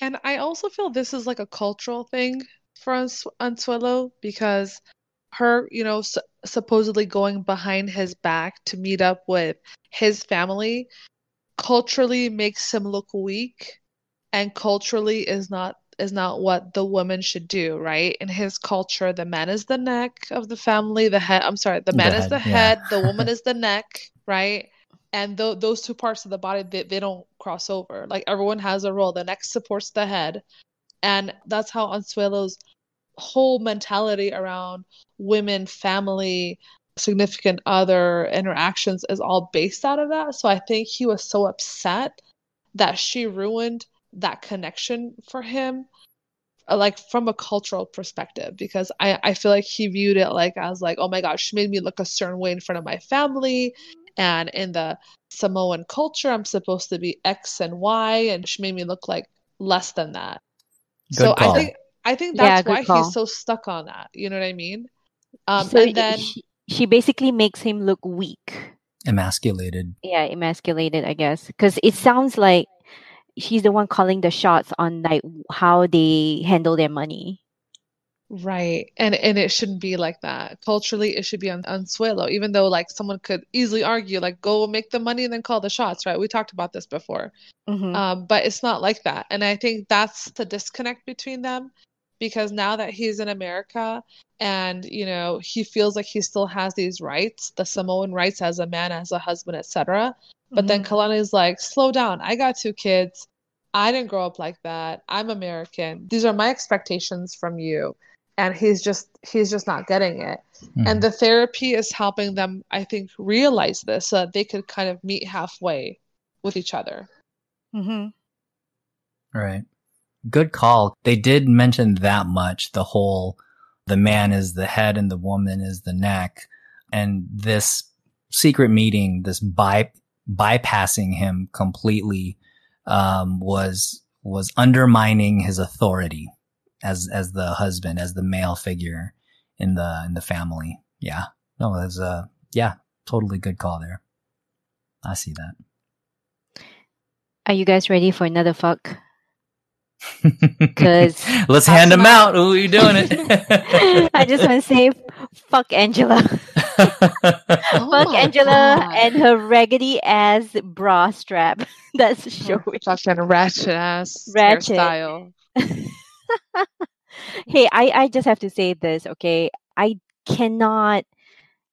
Speaker 3: And I also feel this is like a cultural thing for Ans- Ansuelo because her, you know, s supposedly going behind his back to meet up with his family culturally makes him look weak and culturally is not is not what the woman should do, right? In his culture, the man is the neck of the family, the head, I'm sorry, the
Speaker 2: The
Speaker 3: man is
Speaker 2: head,
Speaker 3: the
Speaker 2: yeah.
Speaker 3: head, the woman is the neck, right? And tho- those two parts of the body, they, they don't cross over. Like everyone has a role. The neck supports the head. And that's how Ansuelo's whole mentality around women, family, significant other interactions is all based out of that. So I think he was so upset that she ruined that connection for him like from a cultural perspective because I, I feel like he viewed it like as like oh my gosh she made me look a certain way in front of my family and in the samoan culture i'm supposed to be x and y and she made me look like less than that
Speaker 2: Good
Speaker 3: so
Speaker 2: call.
Speaker 3: i think i think that's
Speaker 1: good
Speaker 3: why
Speaker 1: call.
Speaker 3: he's so stuck on that you know what i mean um
Speaker 1: so
Speaker 3: and then
Speaker 1: she, she basically makes him look weak.
Speaker 2: Emasculated.
Speaker 1: Yeah, emasculated, I guess, because it sounds like she's the one calling the shots on like how they handle their money.
Speaker 3: Right. And and it shouldn't be like that. Culturally, it should be on, on Suelo, even though like someone could easily argue, like, go make the money and then call the shots, right? We talked about this before.
Speaker 1: hmm
Speaker 3: Um, but it's not like that. And I think that's the disconnect between them because now that he's in America and, you know, he feels like he still has these rights, the Samoan rights as a man, as a husband, etc. But then Kalani's like, slow down. I got two kids. I didn't grow up like that. I'm American. These are my expectations from you. And he's just he's just not getting it.
Speaker 2: Mhm.
Speaker 3: And the therapy is helping them, I think, realize this so that they could kind of meet halfway with each other.
Speaker 1: Mm-hmm.
Speaker 2: Right. Good call. They did mention that much. The whole, the man is the head and the woman is the neck. And this secret meeting, this by, bypassing him completely, um, was, was undermining his authority as, as the husband, as the male figure in the, in the family. Yeah. No, that's a yeah, totally good call there. I see that.
Speaker 1: Are you guys ready for another fuck? 'Cause-
Speaker 2: let's hand them
Speaker 3: them
Speaker 2: out. Who are you doing it?
Speaker 1: I just want to say, fuck Angela.
Speaker 3: Oh
Speaker 1: fuck
Speaker 3: my
Speaker 1: Angela
Speaker 3: God.
Speaker 1: and her raggedy ass bra strap. That's showing.
Speaker 3: Fucking ratchet ass
Speaker 1: Ratchet.
Speaker 3: hairstyle.
Speaker 1: hey, I, I just have to say this, okay? I cannot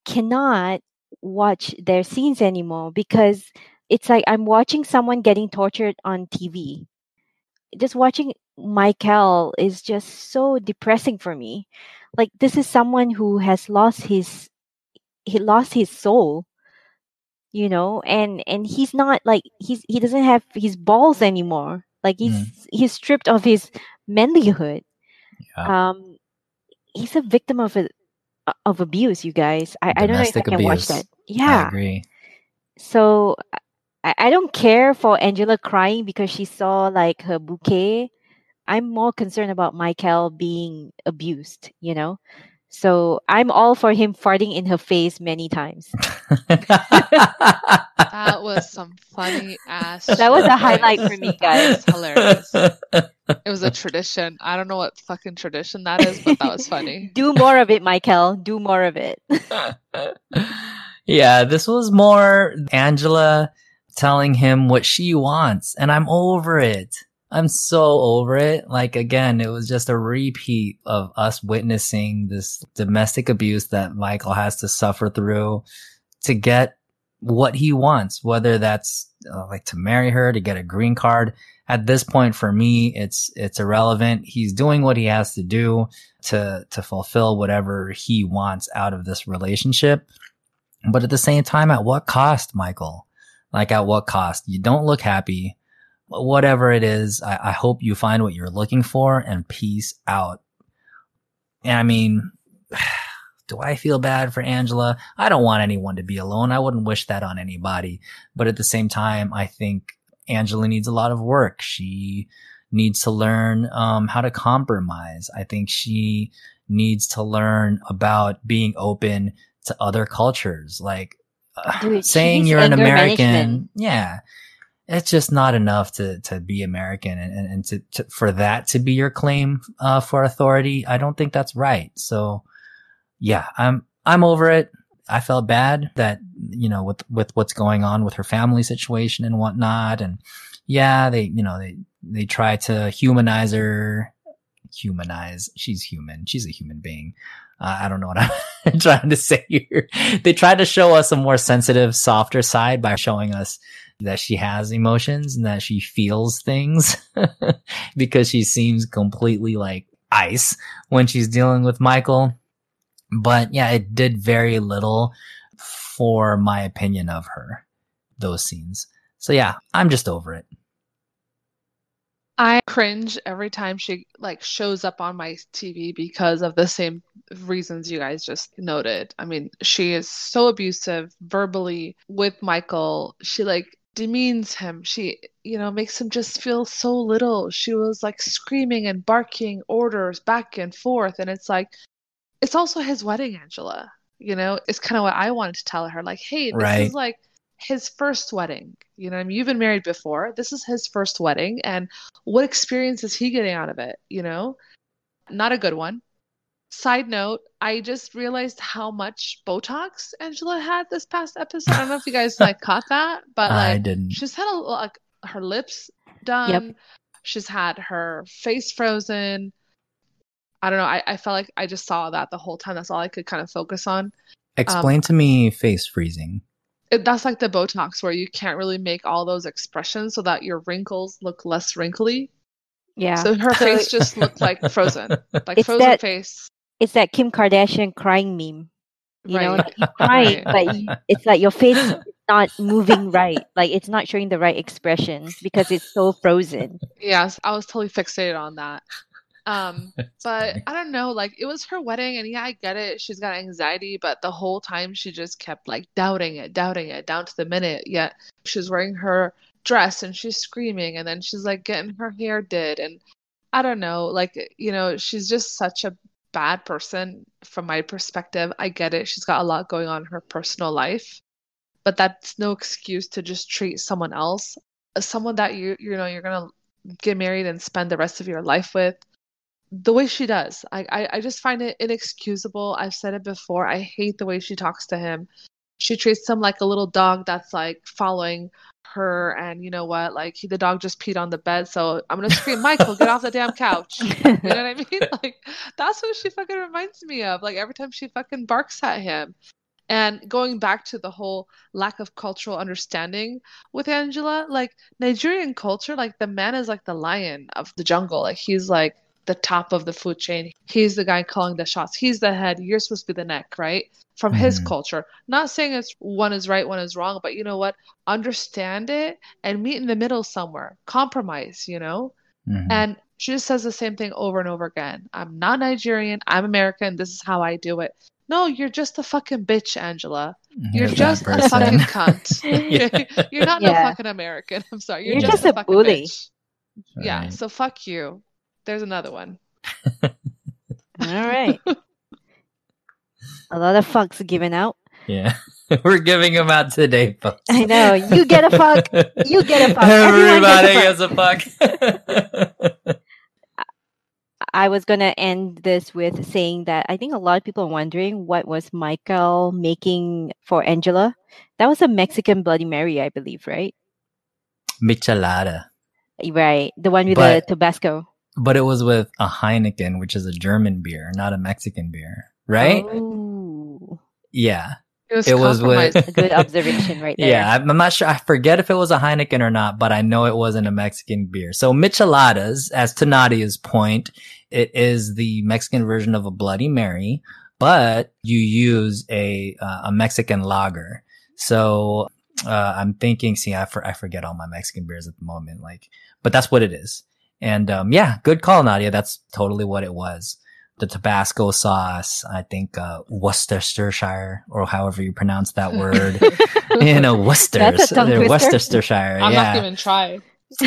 Speaker 1: cannot watch their scenes anymore because it's like I'm watching someone getting tortured on TV. Just watching Michael is just so depressing for me. Like this is someone who has lost his he lost his soul you know and and he's not like he's he doesn't have his balls anymore like he's
Speaker 2: Mm.
Speaker 1: he's stripped of his manlyhood
Speaker 2: Yeah.
Speaker 1: um he's a victim of a of abuse you guys i, I don't know if i can watch
Speaker 2: abuse.
Speaker 1: that
Speaker 2: I
Speaker 1: yeah
Speaker 2: agree.
Speaker 1: so I, I don't care for angela crying because she saw like her bouquet i'm more concerned about michael being abused you know so i'm all for him farting in her face many times
Speaker 3: That was some funny ass.
Speaker 1: That was a highlight for me, guys.
Speaker 3: Hilarious. It was a tradition. I don't know what fucking tradition that is, but that was funny.
Speaker 1: do more of it michael do more of it
Speaker 2: yeah, this was more Angela telling him what she wants, and I'm over it. I'm so over it. Like again, it was just a repeat of us witnessing this domestic abuse that Michael has to suffer through to get what he wants, whether that's uh, like to marry her, to get a green card. At this point, for me, it's, it's irrelevant. He's doing what he has to do to, to fulfill whatever he wants out of this relationship. But at the same time, at what cost, Michael? Like at what cost? You don't look happy. But whatever it is, I, I hope you find what you're looking for and peace out. And I mean, do I feel bad for Angela? I don't want anyone to be alone. I wouldn't wish that on anybody. But at the same time, I think Angela needs a lot of work. She needs to learn um, how to compromise. I think she needs to learn about being open to other cultures. Like
Speaker 1: Dude,
Speaker 2: saying you're an American.
Speaker 1: management.
Speaker 2: Yeah. It's just not enough to, to be American and, and, and to, to, for that to be your claim, uh, for authority. I don't think that's right. So yeah, I'm, I'm over it. I felt bad that, you know, with, with what's going on with her family situation and whatnot. And yeah, they, you know, they, they try to humanize her, humanize. She's human. She's a human being. Uh, I don't know what I'm trying to say here. They try to show us a more sensitive, softer side by showing us that she has emotions and that she feels things because she seems completely like ice when she's dealing with Michael. But yeah, it did very little for my opinion of her, those scenes. So yeah, I'm just over it.
Speaker 3: I cringe every time she like shows up on my TV because of the same reasons you guys just noted. I mean, she is so abusive verbally with Michael. She like demeans him. She, you know, makes him just feel so little. She was like screaming and barking orders back and forth and it's like it's also his wedding, Angela. You know, it's kind of what I wanted to tell her like, "Hey, this
Speaker 2: Right.
Speaker 3: is like his first wedding. You know, I mean, you've been married before. This is his first wedding and what experience is he getting out of it, you know? Not a good one. Side note, I just realized how much Botox Angela had this past episode. I don't know if you guys like caught that, but
Speaker 2: I
Speaker 3: like
Speaker 2: didn't.
Speaker 3: she's had a like her lips done. Yep. She's had her face frozen. I don't know. I, I felt like I just saw that the whole time. That's all I could kind of focus on.
Speaker 2: Explain um, to me face freezing.
Speaker 3: It, that's like the Botox where you can't really make all those expressions so that your wrinkles look less wrinkly.
Speaker 1: Yeah.
Speaker 3: So her
Speaker 1: So-
Speaker 3: face just looked like frozen, like frozen
Speaker 1: that-
Speaker 3: face.
Speaker 1: it's that Kim Kardashian crying meme. You know, like you're crying,
Speaker 3: Right.
Speaker 1: but you- it's like your face is not moving right. Like it's not showing the right expression because it's so frozen.
Speaker 3: Yes, I was totally fixated on that. Um, but
Speaker 2: funny.
Speaker 3: I don't know, like it was her wedding, and yeah, I get it. She's got anxiety, but the whole time she just kept like doubting it, doubting it, down to the minute. Yet she's wearing her dress and she's screaming, and then she's like getting her hair did, and I don't know, like you know, she's just such a bad person from my perspective. I get it. She's got a lot going on in her personal life, but that's no excuse to just treat someone else, someone that you you know you're gonna get married and spend the rest of your life with the way she does. I, I, I just find it inexcusable. I've said it before. I hate the way she talks to him. She treats him like a little dog that's like following her. And you know what? Like he, the dog just peed on the bed. So I'm going to scream, Michael, get off the damn couch. You know what I mean? Like that's what she fucking reminds me of. Like every time she fucking barks at him. And going back to the whole lack of cultural understanding with Angela, like Nigerian culture, like the man is like the lion of the jungle. Like he's like the top of the food chain. He's the guy calling the shots. He's the head. You're supposed to be the neck, right? From his
Speaker 2: Mhm.
Speaker 3: culture. Not saying it's one is right, one is wrong, but you know what? Understand it and meet in the middle somewhere. Compromise, you know?
Speaker 2: Mhm.
Speaker 3: And she just says the same thing over and over again. I'm not Nigerian. I'm American. This is how I do it. No, you're just a fucking bitch, Angela. You're
Speaker 2: Here's that
Speaker 3: just a fucking cunt.
Speaker 2: Yeah.
Speaker 3: You're not no fucking American. I'm sorry. You're,
Speaker 1: You're
Speaker 3: just,
Speaker 1: just
Speaker 3: a
Speaker 1: a
Speaker 3: fucking
Speaker 1: bully.
Speaker 3: bitch. Yeah. So fuck you. There's another one.
Speaker 1: All right. A lot of fucks given out.
Speaker 2: Yeah. We're giving them out today, folks.
Speaker 1: I know. You get a fuck. You get a fuck.
Speaker 2: Everybody
Speaker 1: gets
Speaker 2: gets a fuck.
Speaker 1: I was gonna end this with saying that I think a lot of people are wondering what was Michael making for Angela. That was a Mexican Bloody Mary, I believe, right?
Speaker 2: Michelada.
Speaker 1: Right, the one with
Speaker 2: But-
Speaker 1: the Tabasco.
Speaker 2: But it was with a Heineken, which is a German beer, not a Mexican beer. Right?
Speaker 1: Oh,
Speaker 2: Yeah.
Speaker 3: It was,
Speaker 2: It was with-
Speaker 1: a good observation right there.
Speaker 2: Yeah, I'm I'm not sure. I forget if it was a Heineken or not, but I know it wasn't a Mexican beer. So micheladas, as to Nadia's point, it is the Mexican version of a Bloody Mary, but you use a uh, a Mexican lager. So uh, I'm thinking, see, I, for, I forget all my Mexican beers at the moment, like, but that's what it is. And um, yeah, good call, Nadia. That's totally what it was. The Tabasco sauce, I think uh, Worcestershire, or however you pronounce that word you know, Worcester,
Speaker 1: That's a tongue twister.
Speaker 2: Worcestershire.
Speaker 3: I'm
Speaker 2: yeah.
Speaker 3: not even try.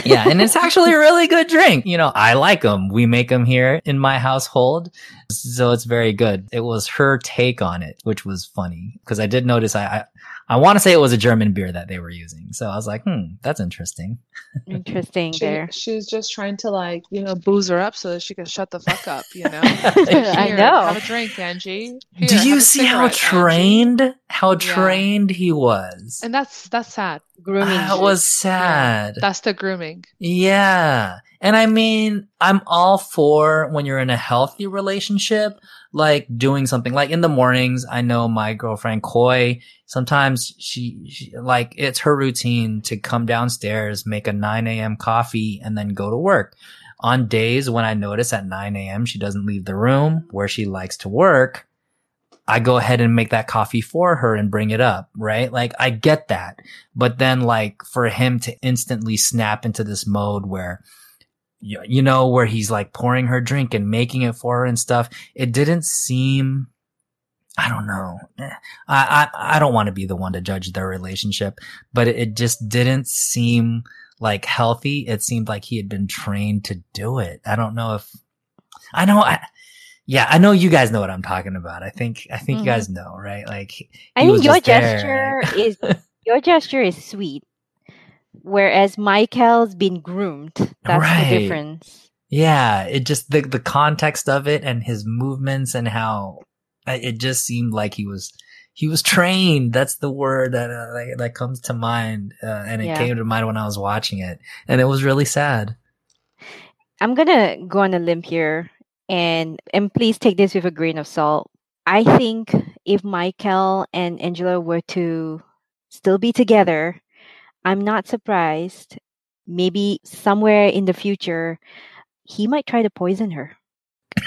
Speaker 2: yeah. And it's actually a really good drink. You know, I like them. We make them here in my household. So it's very good. It was her take on it, which was funny because I did notice I, I, I want to say it was a German beer that they were using. So I was like, hmm, that's interesting.
Speaker 1: Interesting
Speaker 3: She,
Speaker 1: there.
Speaker 3: she's just trying to like, you know, booze her up so that she could shut the fuck up, you know?
Speaker 1: I
Speaker 3: Here,
Speaker 1: know.
Speaker 3: Have a drink, Angie. Here,
Speaker 2: Do you see how
Speaker 3: cigarette, Angie.
Speaker 2: trained, how
Speaker 3: Yeah.
Speaker 2: trained he was?
Speaker 3: And that's that's sad.
Speaker 1: Grooming.
Speaker 2: That was sad.
Speaker 3: That's the grooming.
Speaker 2: Yeah. And I mean, I'm all for when you're in a healthy relationship, like doing something like in the mornings. I know my girlfriend Koi, sometimes she, she like it's her routine to come downstairs, make a 9 a.m. coffee and then go to work. on days when I notice at 9 a.m. she doesn't leave the room where she likes to work, I go ahead and make that coffee for her and bring it up, right? Like I get that. But then like for him to instantly snap into this mode where, you know, where he's like pouring her drink and making it for her and stuff, it didn't seem, I don't know. Eh, I, I, I don't want to be the one to judge their relationship, but it, just didn't seem like healthy. It seemed like he had been trained to do it. I don't know if, I know, I, yeah, I know you guys know what I'm talking about. I think I think mm-hmm. you guys know, right? Like
Speaker 1: I mean, your gesture is your gesture is sweet, whereas Michael's been groomed. That's right. the difference.
Speaker 2: Yeah, it just the the context of it and his movements and how it just seemed like he was he was trained. That's the word that uh, that comes to mind, uh, and it yeah. came to mind when I was watching it, and it was really sad.
Speaker 1: I'm gonna go on a limb here and and please take this with a grain of salt. I think if Michael and Angela were to still be together, I'm not surprised. Maybe somewhere in the future, he might try to poison her.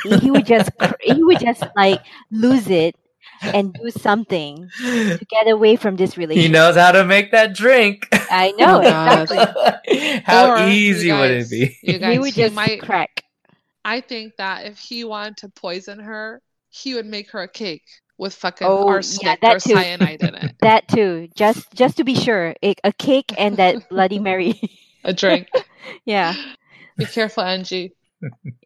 Speaker 1: he would just he would just like lose it and do something to get away from this relationship.
Speaker 2: He knows how to make that drink.
Speaker 1: I know oh,
Speaker 2: exactly. how or easy guys, would it be?
Speaker 1: You guys, he would just might, crack.
Speaker 3: I think that if he wanted to poison her, he would make her a cake with fucking oh, arsenic yeah, or too. cyanide in it.
Speaker 1: That too, just just to be sure, a, a cake and that Bloody Mary.
Speaker 3: a drink.
Speaker 1: yeah.
Speaker 3: Be careful, Angie.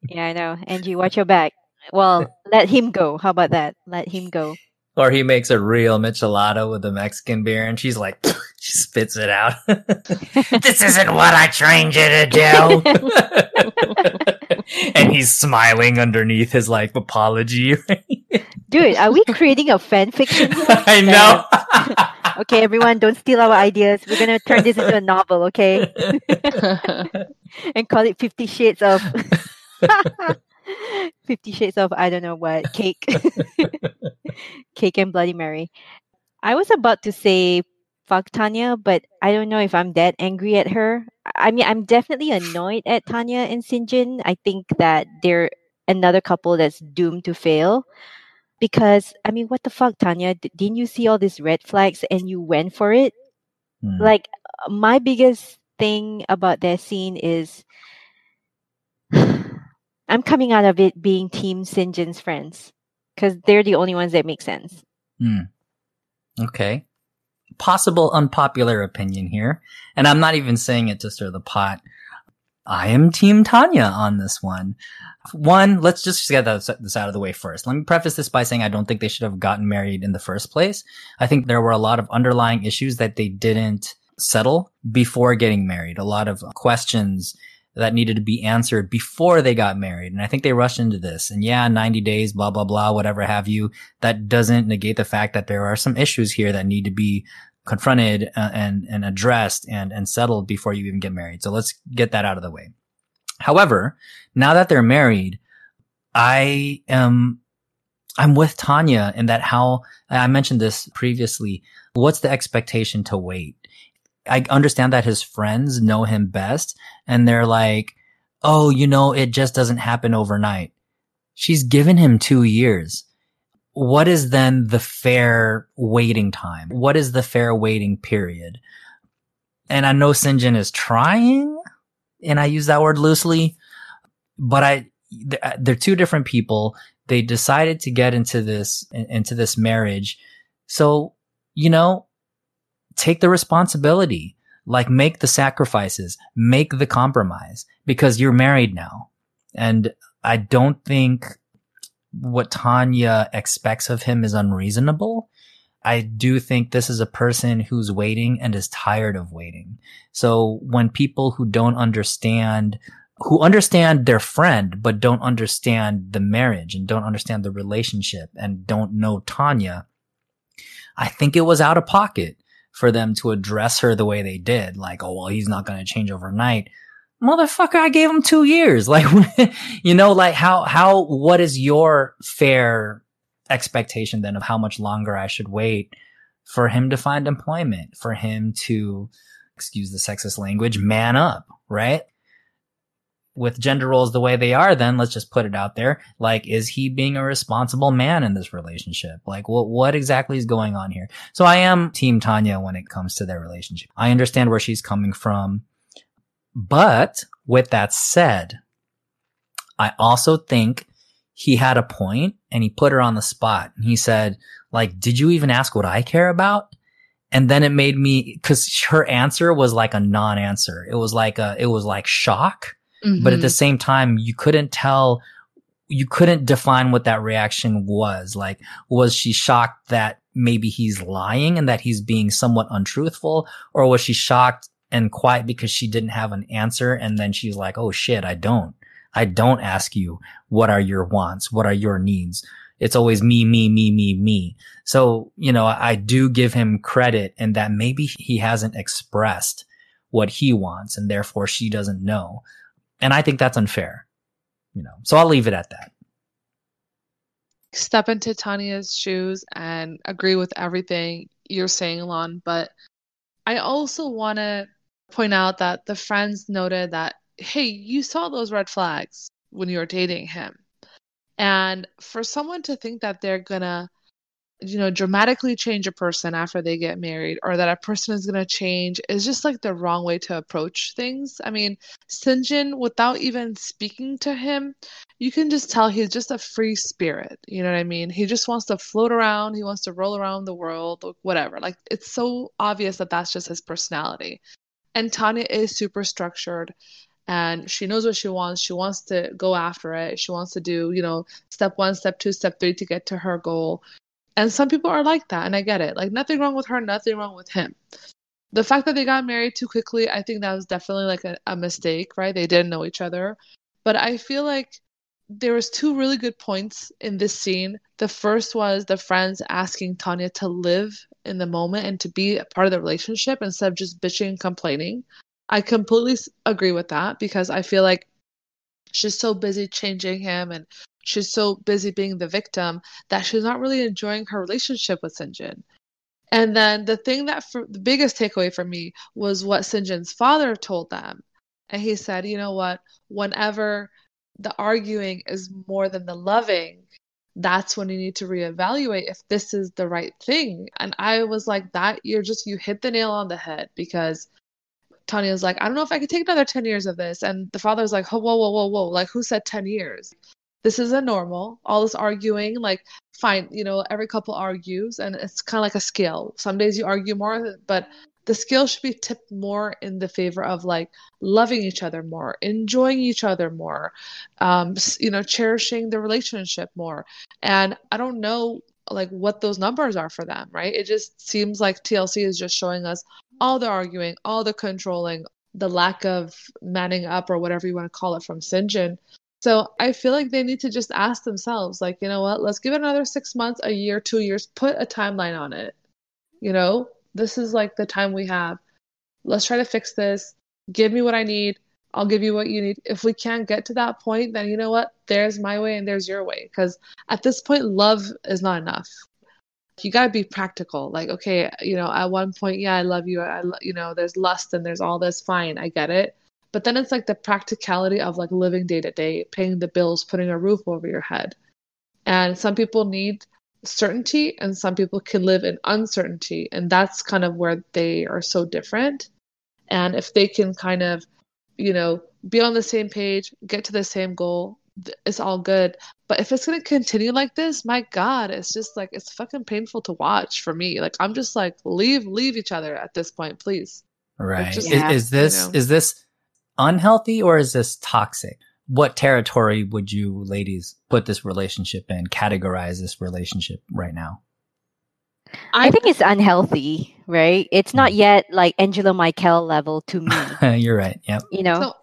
Speaker 1: Yeah, I know. Angie, watch your back. Well, let him go. How about that? Let him go.
Speaker 2: Or he makes a real michelada with the Mexican beer and she's like, she spits it out. this isn't what I trained you to do. and he's smiling underneath his like apology.
Speaker 1: Dude, are we creating a fan fiction?
Speaker 2: I know.
Speaker 1: okay, everyone, don't steal our ideas. We're gonna turn this into a novel, okay? and call it Fifty Shades of Fifty Shades of I don't know what cake, cake and Bloody Mary. I was about to say fuck Tanya, but I don't know if I'm that angry at her. I mean, I'm definitely annoyed at Tanya and Syngin. I think that they're another couple that's doomed to fail. Because I mean, what the fuck, Tanya? D- didn't you see all these red flags and you went for it? Hmm. Like my biggest thing about that scene is I'm coming out of it being Team Syngin's friends because they're the only ones that make sense.
Speaker 2: Hmm. Okay. Possible unpopular opinion here, and I'm not even saying it to stir the pot. I am Team Tanya on this one. One, let's just get this out of the way first. Let me preface this by saying I don't think they should have gotten married in the first place. I think there were a lot of underlying issues that they didn't settle before getting married. A lot of questions that needed to be answered before they got married. And I think they rushed into this. And yeah, 90 days, blah, blah, blah, whatever have you. That doesn't negate the fact that there are some issues here that need to be confronted uh, and, and addressed and, and settled before you even get married. So let's get that out of the way. However, now that they're married, I am, I'm with Tanya in that how I mentioned this previously. What's the expectation to wait? I understand that his friends know him best and they're like, Oh, you know, it just doesn't happen overnight. She's given him two years. What is then the fair waiting time? What is the fair waiting period? And I know Syngin is trying and I use that word loosely, but I, uh, they're two different people. They decided to get into this, into this marriage. So, you know, take the responsibility. Like make the sacrifices, make the compromise because you're married now. And I don't think what Tanya expects of him is unreasonable. I do think this is a person who's waiting and is tired of waiting. So when people who don't understand, who understand their friend, but don't understand the marriage and don't understand the relationship and don't know Tanya, I think it was out of pocket for them to address her the way they did. Like, oh, well, he's not going to change overnight. Motherfucker, I gave him two years. Like, you know, like how, how, what is your fair expectation then of how much longer I should wait for him to find employment, for him to, excuse the sexist language, man up, right? With gender roles the way they are, then let's just put it out there. Like, is he being a responsible man in this relationship? Like, what, what exactly is going on here? So I am team Tanya when it comes to their relationship. I understand where she's coming from. But with that said, I also think he had a point and he put her on the spot. And he said, like, did you even ask what I care about? And then it made me, cause her answer was like a non-answer. It was like a, it was like shock. Mm-hmm. But at the mm-hmm. same time, you couldn't tell, you couldn't define what that reaction was. Like, was she shocked that maybe he's lying and that he's being somewhat untruthful? Or was she shocked and quiet because she didn't have an answer? And then she's like, Oh shit, I don't. I don't ask you what are your wants? What are your needs? It's always me, me, me, me, me. So, you know, I do give him credit in that maybe he hasn't expressed what he wants and therefore she doesn't know. And I think that's unfair, you know, so I'll leave it at that.
Speaker 3: Step into Tanya's shoes and agree with everything you're saying, Lon. But I also want to point out that the friends noted that, hey, you saw those red flags when you were dating him. And for someone to think that they're gonna, you know, dramatically change a person after they get married or that a person is gonna change is just like the wrong way to approach things. I mean, Syngin without even speaking to him, you can just tell he's just a free spirit. You know what I mean? He just wants to float around, he wants to roll around the world, whatever. Like, it's so obvious that that's just his personality. And Tanya is super structured and she knows what she wants. She wants to go after it. She wants to do, you know, step one, step two, step three to get to her goal. And some people are like that, and I get it. Like, nothing wrong with her, nothing wrong with him. The fact that they got married too quickly, I think that was definitely like a, a mistake, right? They didn't know each other. But I feel like there was two really good points in this scene. The first was the friends asking Tanya to live in the moment and to be a part of the relationship instead of just bitching and complaining. I completely agree with that because I feel like she's so busy changing him and she's so busy being the victim that she's not really enjoying her relationship with Syngin. And then the thing that for, the biggest takeaway for me was what Syngin's father told them. And he said, you know what, whenever the arguing is more than the loving, that's when you need to reevaluate if this is the right thing. And I was like, that you're just, you hit the nail on the head because Tanya's like, I don't know if I could take another 10 years of this. And the father's like, whoa, whoa, whoa, whoa. Like, who said 10 years? This isn't normal. All this arguing, like, fine, you know, every couple argues and it's kind of like a scale. Some days you argue more, but the scale should be tipped more in the favor of like loving each other more, enjoying each other more, um, you know, cherishing the relationship more. And I don't know like what those numbers are for them, right? It just seems like TLC is just showing us all the arguing, all the controlling, the lack of manning up or whatever you want to call it from Syngin. So I feel like they need to just ask themselves, like, you know what, let's give it another six months, a year, two years, put a timeline on it. You know, this is like the time we have. Let's try to fix this. Give me what I need. I'll give you what you need. If we can't get to that point, then you know what? There's my way and there's your way. Because at this point, love is not enough you got to be practical like okay you know at one point yeah i love you i you know there's lust and there's all this fine i get it but then it's like the practicality of like living day to day paying the bills putting a roof over your head and some people need certainty and some people can live in uncertainty and that's kind of where they are so different and if they can kind of you know be on the same page get to the same goal it's all good. But if it's gonna continue like this, my God, it's just like it's fucking painful to watch for me. Like I'm just like leave leave each other at this point, please.
Speaker 2: Right. Just, is, is, this you know. is this unhealthy or is this toxic? What territory would you ladies put this relationship in? Categorize this relationship right now?
Speaker 1: I think it's unhealthy, right? It's not hmm. yet like Angela Michael level to me.
Speaker 2: You're right. Yep.
Speaker 1: You know. So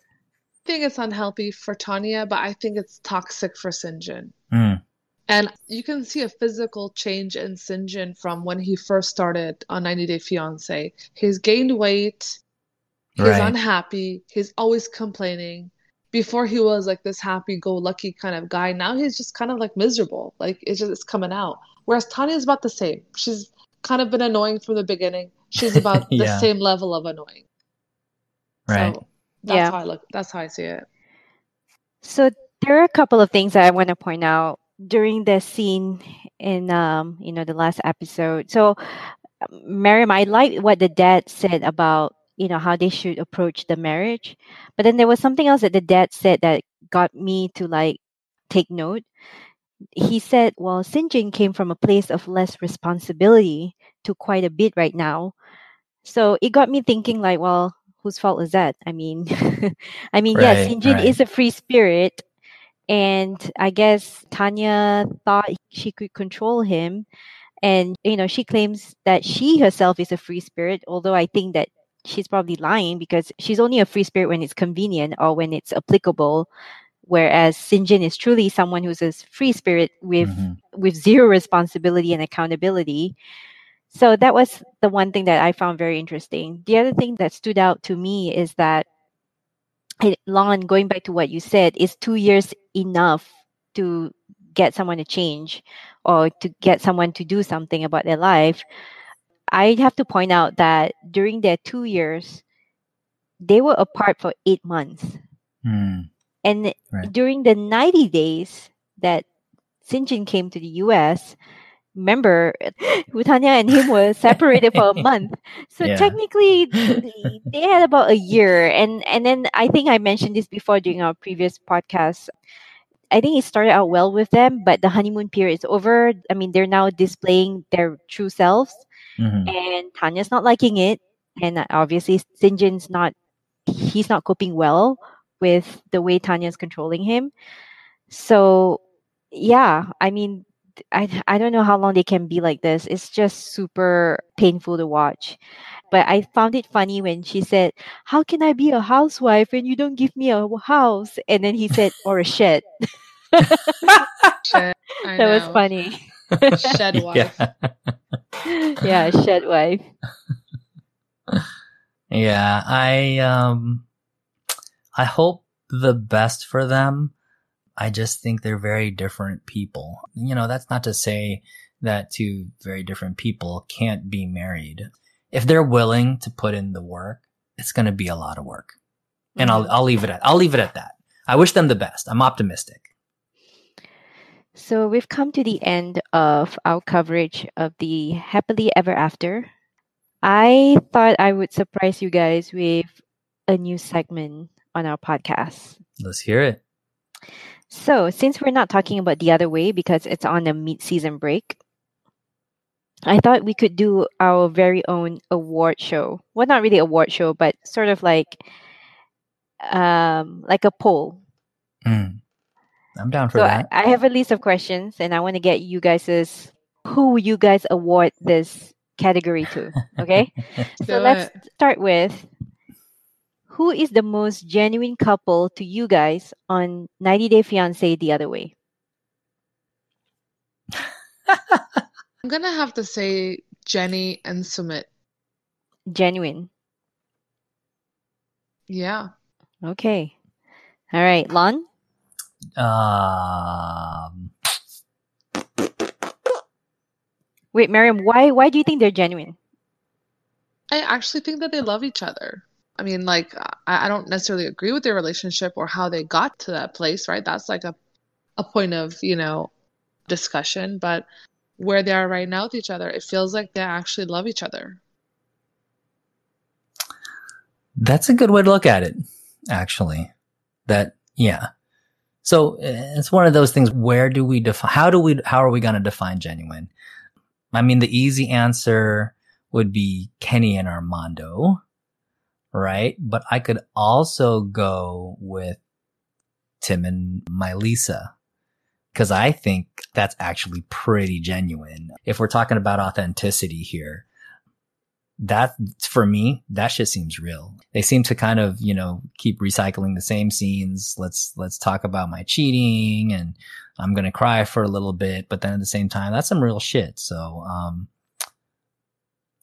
Speaker 3: think it's unhealthy for Tanya, but I think it's toxic for Syngin. Mm. And you can see a physical change in Syngin from when he first started on 90 Day Fiance. He's gained weight. He's right. unhappy. He's always complaining. Before he was like this happy-go-lucky kind of guy. Now he's just kind of like miserable. Like it's just it's coming out. Whereas Tanya's about the same. She's kind of been annoying from the beginning. She's about yeah. the same level of annoying.
Speaker 2: Right. So,
Speaker 3: that's yeah. how I look. That's how I see it.
Speaker 1: So there are a couple of things that I want to point out during the scene in um you know the last episode. So Miriam, I like what the dad said about you know how they should approach the marriage, but then there was something else that the dad said that got me to like take note. He said, "Well, Syngin came from a place of less responsibility to quite a bit right now." So it got me thinking, like, well, whose fault is that? I mean, I mean, yes,
Speaker 2: Right,
Speaker 1: Syngin
Speaker 2: right.
Speaker 1: is a free spirit, and I guess Tanya thought she could control him, and you know, she claims that she herself is a free spirit. Although I think that she's probably lying because she's only a free spirit when it's convenient or when it's applicable. Whereas Syngin is truly someone who's a free spirit with
Speaker 2: Mhm.
Speaker 1: with zero responsibility and accountability. So that was the one thing that I found very interesting. The other thing that stood out to me is that Lon, going back to what you said, is two years enough to get someone to change or to get someone to do something about their life? I have to point out that during their two years, they were apart for eight months.
Speaker 2: Mm.
Speaker 1: And
Speaker 2: Right.
Speaker 1: during the 90 days that Syngin came to the US, remember, Tanya and him were separated for a month. So
Speaker 2: Yeah.
Speaker 1: technically, they they had about a year. And, and then I think I mentioned this before during our previous podcast. I think it started out well with them, but the honeymoon period is over. I mean, they're now displaying their true selves
Speaker 2: Mhm.
Speaker 1: and Tanya's not liking it, and obviously Syngin's not he's not coping well with the way Tanya's controlling him. So yeah, I mean I I don't know how long they can be like this. It's just super painful to watch. But I found it funny when she said, "How can I be a housewife when you don't give me a house?" And then he said, "Or a shed."
Speaker 3: Shed. I
Speaker 1: that was funny.
Speaker 3: Shed wife.
Speaker 2: Yeah.
Speaker 1: yeah, shed wife.
Speaker 2: Yeah, I um I hope the best for them. I just think they're very different people. You know, that's not to say that two very different people can't be married. If they're willing to put in the work, it's going to be a lot of work. And I'll I'll leave it at I'll leave it at that. I wish them the best. I'm optimistic.
Speaker 1: So we've come to the end of our coverage of the Happily Ever After. I thought I would surprise you guys with a new segment on our podcast.
Speaker 2: Let's hear it.
Speaker 1: So, since we're not talking about the other way because it's on a mid season break, I thought we could do our very own award show. Well, not really award show, but sort of like um like a poll.
Speaker 2: Mm. I'm down for
Speaker 1: So I,
Speaker 2: that.
Speaker 1: I have a list of questions, and I want to get you guys' who you guys award this category to. Okay, so
Speaker 3: Do
Speaker 1: let's
Speaker 3: uh,
Speaker 1: start with who is the most genuine couple to you guys on 90 Day Fiance the other way.
Speaker 3: I'm gonna have to say Jenny and Sumit.
Speaker 1: Genuine.
Speaker 3: Yeah.
Speaker 1: Okay. All right, Lon.
Speaker 2: Um
Speaker 1: Wait, Miriam. Why? Why do you think they're genuine?
Speaker 3: I actually think that they love each other. I mean, like, I, I don't necessarily agree with their relationship or how they got to that place, right? That's like a, a point of, you know, discussion. But where they are right now with each other, it feels like they actually love each other.
Speaker 2: That's a good way to look at it, actually. That, yeah. So eh, it's one of those things. Where do we define, how do we, how are we going to define genuine? I mean, the easy answer would be Kenny and Armando, right? But I could also go with Tim and Melyza because I think that's actually pretty genuine. If we're talking about authenticity here, that for me, that shit seems real. They seem to kind of, you know, keep recycling the same scenes. Let's, let's talk about my cheating and I'm going to cry for a little bit, but then at the same time, that's some real shit. So, um,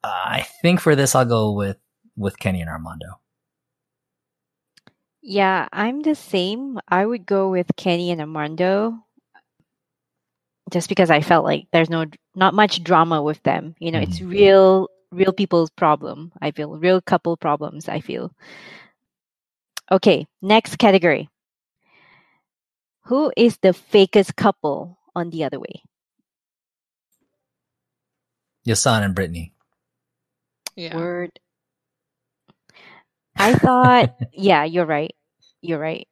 Speaker 2: I think for this, I'll go with, with Kenny and Armando.
Speaker 1: Yeah, I'm the same. I would go with Kenny and Armando just because I felt like there's no not much drama with them. You know, it's
Speaker 2: Mhm.
Speaker 1: real real people's problem. I feel real couple problems, I feel. Okay, next category. Who is the fakest couple on the other way?
Speaker 2: Yazan and Brittany.
Speaker 3: Yeah.
Speaker 1: Word. I thought, yeah, you're right. You're right.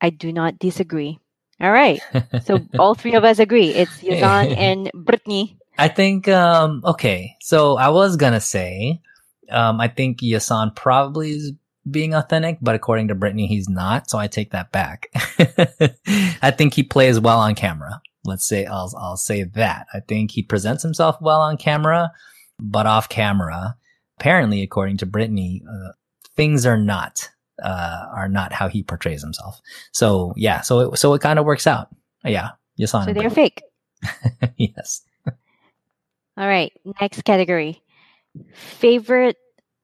Speaker 1: I do not disagree. All right. So all three of us agree. It's Yazan and Brittany.
Speaker 2: I think um okay. So I was gonna say um I think Yazan probably is being authentic, but according to Brittany, he's not. So I take that back. I think he plays well on camera. Let's say I'll I'll say that. I think he presents himself well on camera, but off camera, apparently, according to Brittany, uh, things are not uh are not how he portrays himself. So yeah, so it so it kind of works out. Yeah, Yazan.
Speaker 1: So they're
Speaker 2: Brittany.
Speaker 1: fake.
Speaker 2: yes.
Speaker 1: All right. Next category. Favorite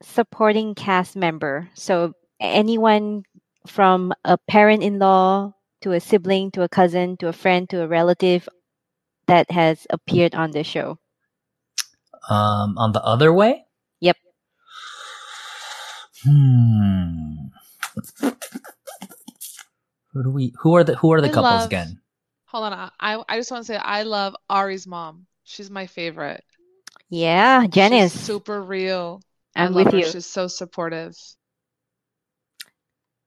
Speaker 1: supporting cast member. So anyone from a parent in law to a sibling to a cousin to a friend to a relative that has appeared on the show.
Speaker 2: Um, on the other way?
Speaker 1: Yep.
Speaker 2: Hmm. Who do we? Who are the Who are the
Speaker 3: I
Speaker 2: couples
Speaker 3: love-
Speaker 2: again?
Speaker 3: Hold on. I I just want to say I love Ari's mom. She's my favorite.
Speaker 1: Yeah, Janice.
Speaker 3: She's super real. I
Speaker 1: I'm
Speaker 3: love
Speaker 1: with
Speaker 3: her.
Speaker 1: you.
Speaker 3: She's so supportive.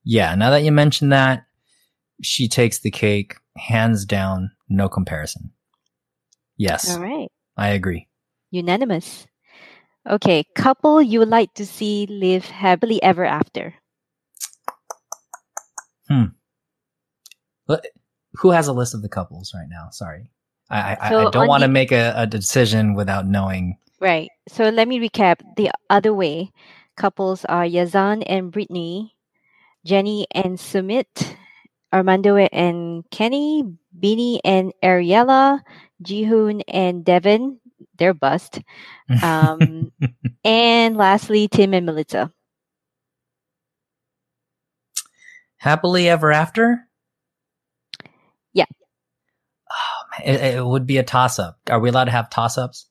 Speaker 2: Yeah. Now that you mention that, she takes the cake, hands down, no comparison. Yes,
Speaker 1: All right.
Speaker 2: I agree.
Speaker 1: Unanimous. Okay, couple you would like to see live happily ever after. Hmm.
Speaker 2: But who has a list of the couples right now? Sorry, I I,
Speaker 1: So
Speaker 2: I don't want to make a, a decision without knowing.
Speaker 1: Right. So let me recap the other way. Couples are Yazan and Brittany, Jenny and Sumit, Armando and Kenny, Beanie and Ariela, Jihoon and Deavan, they're bust. Um, and lastly, Tim and Melyza.
Speaker 2: Happily ever after?
Speaker 1: Yeah.
Speaker 2: Oh, man, it, it would be a toss up. Are we allowed to have toss ups?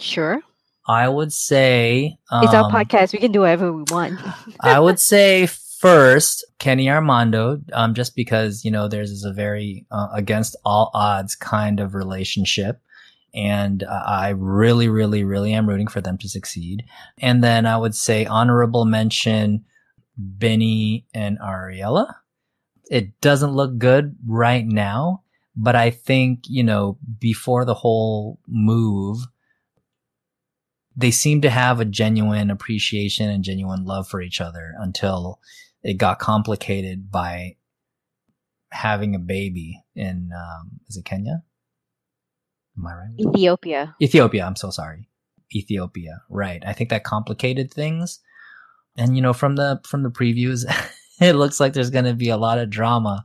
Speaker 1: Sure.
Speaker 2: I would say
Speaker 1: It's our
Speaker 2: um,
Speaker 1: podcast. We can do whatever we want.
Speaker 2: I would say first Kenny Armando, um, just because you know theirs is a very uh, against all odds kind of relationship, and uh, I really, really, really am rooting for them to succeed. And then I would say honorable mention Benny and Ariela. It doesn't look good right now, but I think you know before the whole move they seem to have a genuine appreciation and genuine love for each other until it got complicated by having a baby in um, is it Kenya? Am I right?
Speaker 1: Ethiopia.
Speaker 2: Ethiopia. I'm so sorry. Ethiopia. Right. I think that complicated things. And you know, from the from the previews, it looks like there's going to be a lot of drama.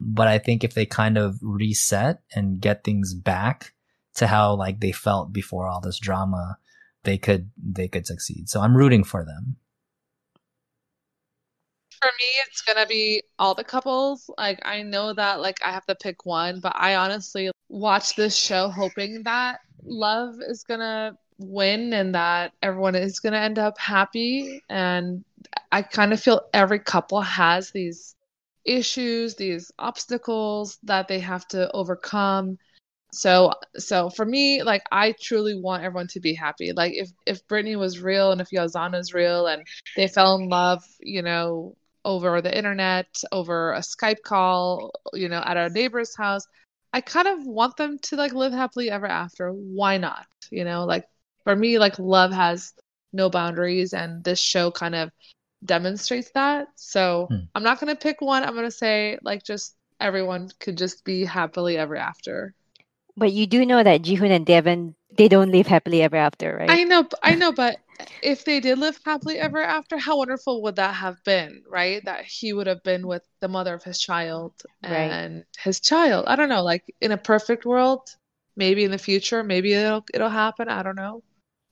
Speaker 2: But I think if they kind of reset and get things back to how like they felt before all this drama, they could they could succeed. So I'm rooting for them.
Speaker 3: For me, it's gonna be all the couples. Like I know that like I have to pick one, but I honestly watch this show hoping that love is gonna win and that everyone is gonna end up happy. And I kind of feel every couple has these issues, these obstacles that they have to overcome. So so for me, like I truly want everyone to be happy. Like if if Brittany was real and if Yazana's real and they fell in love, you know, over the internet, over a Skype call, you know, at our neighbor's house, I kind of want them to like live happily ever after. Why not? You know, like for me, like love has no boundaries, and this show kind of demonstrates that. So
Speaker 2: Hmm.
Speaker 3: I'm not gonna pick one. I'm gonna say like just everyone could just be happily ever after.
Speaker 1: But you do know that Jihoon and Deavan, they don't live happily ever after, right?
Speaker 3: I know, I know, but if they did live happily ever after, how wonderful would that have been, right? That he would have been with the mother of his child
Speaker 1: Right.
Speaker 3: and his child. I don't know, like in a perfect world, maybe in the future, maybe it'll it'll happen. I don't know,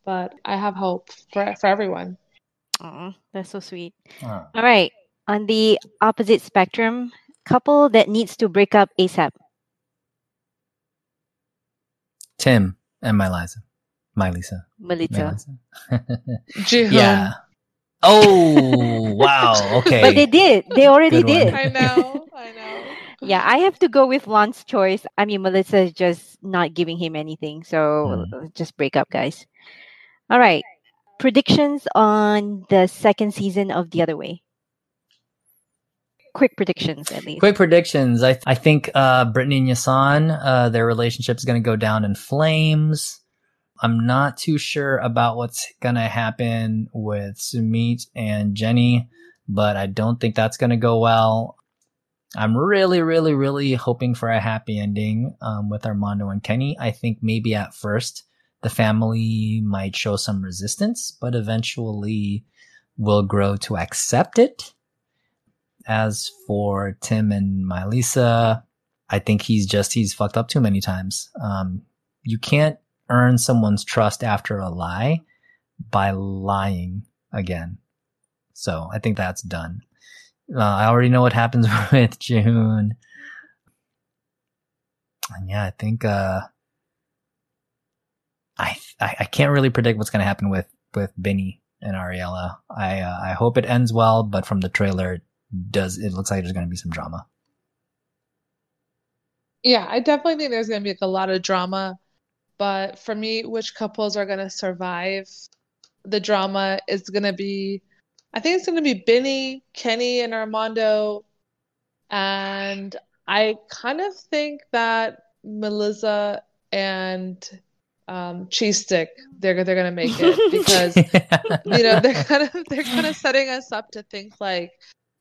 Speaker 3: but I have hope for for everyone.
Speaker 1: Aw, that's so sweet.
Speaker 2: Uh,
Speaker 1: All right. On the opposite spectrum, couple that needs to break up ASAP.
Speaker 2: Tim and my Liza. My Lisa.
Speaker 1: Melita.
Speaker 2: Yeah. Oh wow. Okay.
Speaker 1: But they did. They already
Speaker 2: Good one.
Speaker 1: did.
Speaker 3: I know, I know.
Speaker 1: Yeah, I have to go with Lon's choice. I mean, Melyza is just not giving him anything. So
Speaker 2: Hmm.
Speaker 1: just break up, guys. All right. Predictions on the second season of The Other Way. Quick predictions, at least.
Speaker 2: Quick predictions. I I think uh, Brittany and Yazan, uh, their relationship is going to go down in flames. I'm not too sure about what's going to happen with Sumit and Jenny, but I don't think that's going to go well. I'm really, really, really hoping for a happy ending um, with Armando and Kenny. I think maybe at first the family might show some resistance, but eventually will grow to accept it. As for Tim and Melyza, I think he's just he's fucked up too many times. Um, you can't earn someone's trust after a lie by lying again. So I think that's done. Uh, I already know what happens with June. And yeah, I think uh, I, I I can't really predict what's going to happen with with Benny and Ariela. I uh, I hope it ends well, but from the trailer, it does it looks like there's going to be some drama.
Speaker 3: Yeah, I definitely think there's going to be a lot of drama, but for me, which couples are going to survive the drama is going to be, I think it's going to be Benny, Kenny, and Armando, and I kind of think that Melyza and um, Cheese Stick they're they're going to make it because you know they're kind of they're kind of setting us up to think like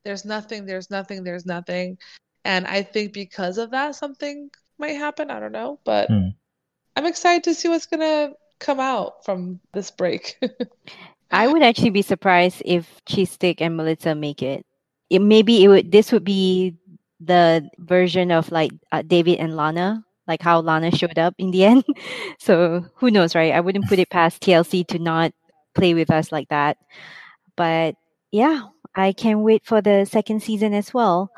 Speaker 3: there's nothing there's nothing there's nothing and i think because of that something might happen i don't know but
Speaker 2: Hmm.
Speaker 3: i'm excited to see what's gonna come out from this break
Speaker 1: I would actually be surprised if Cheese Stick and Melyza make it. It maybe it would. This would be the version of like uh, David and Lana, like how Lana showed up in the end. so who knows, right? I wouldn't put it past TLC to not play with us like that. But yeah, I can't wait for the second season as well.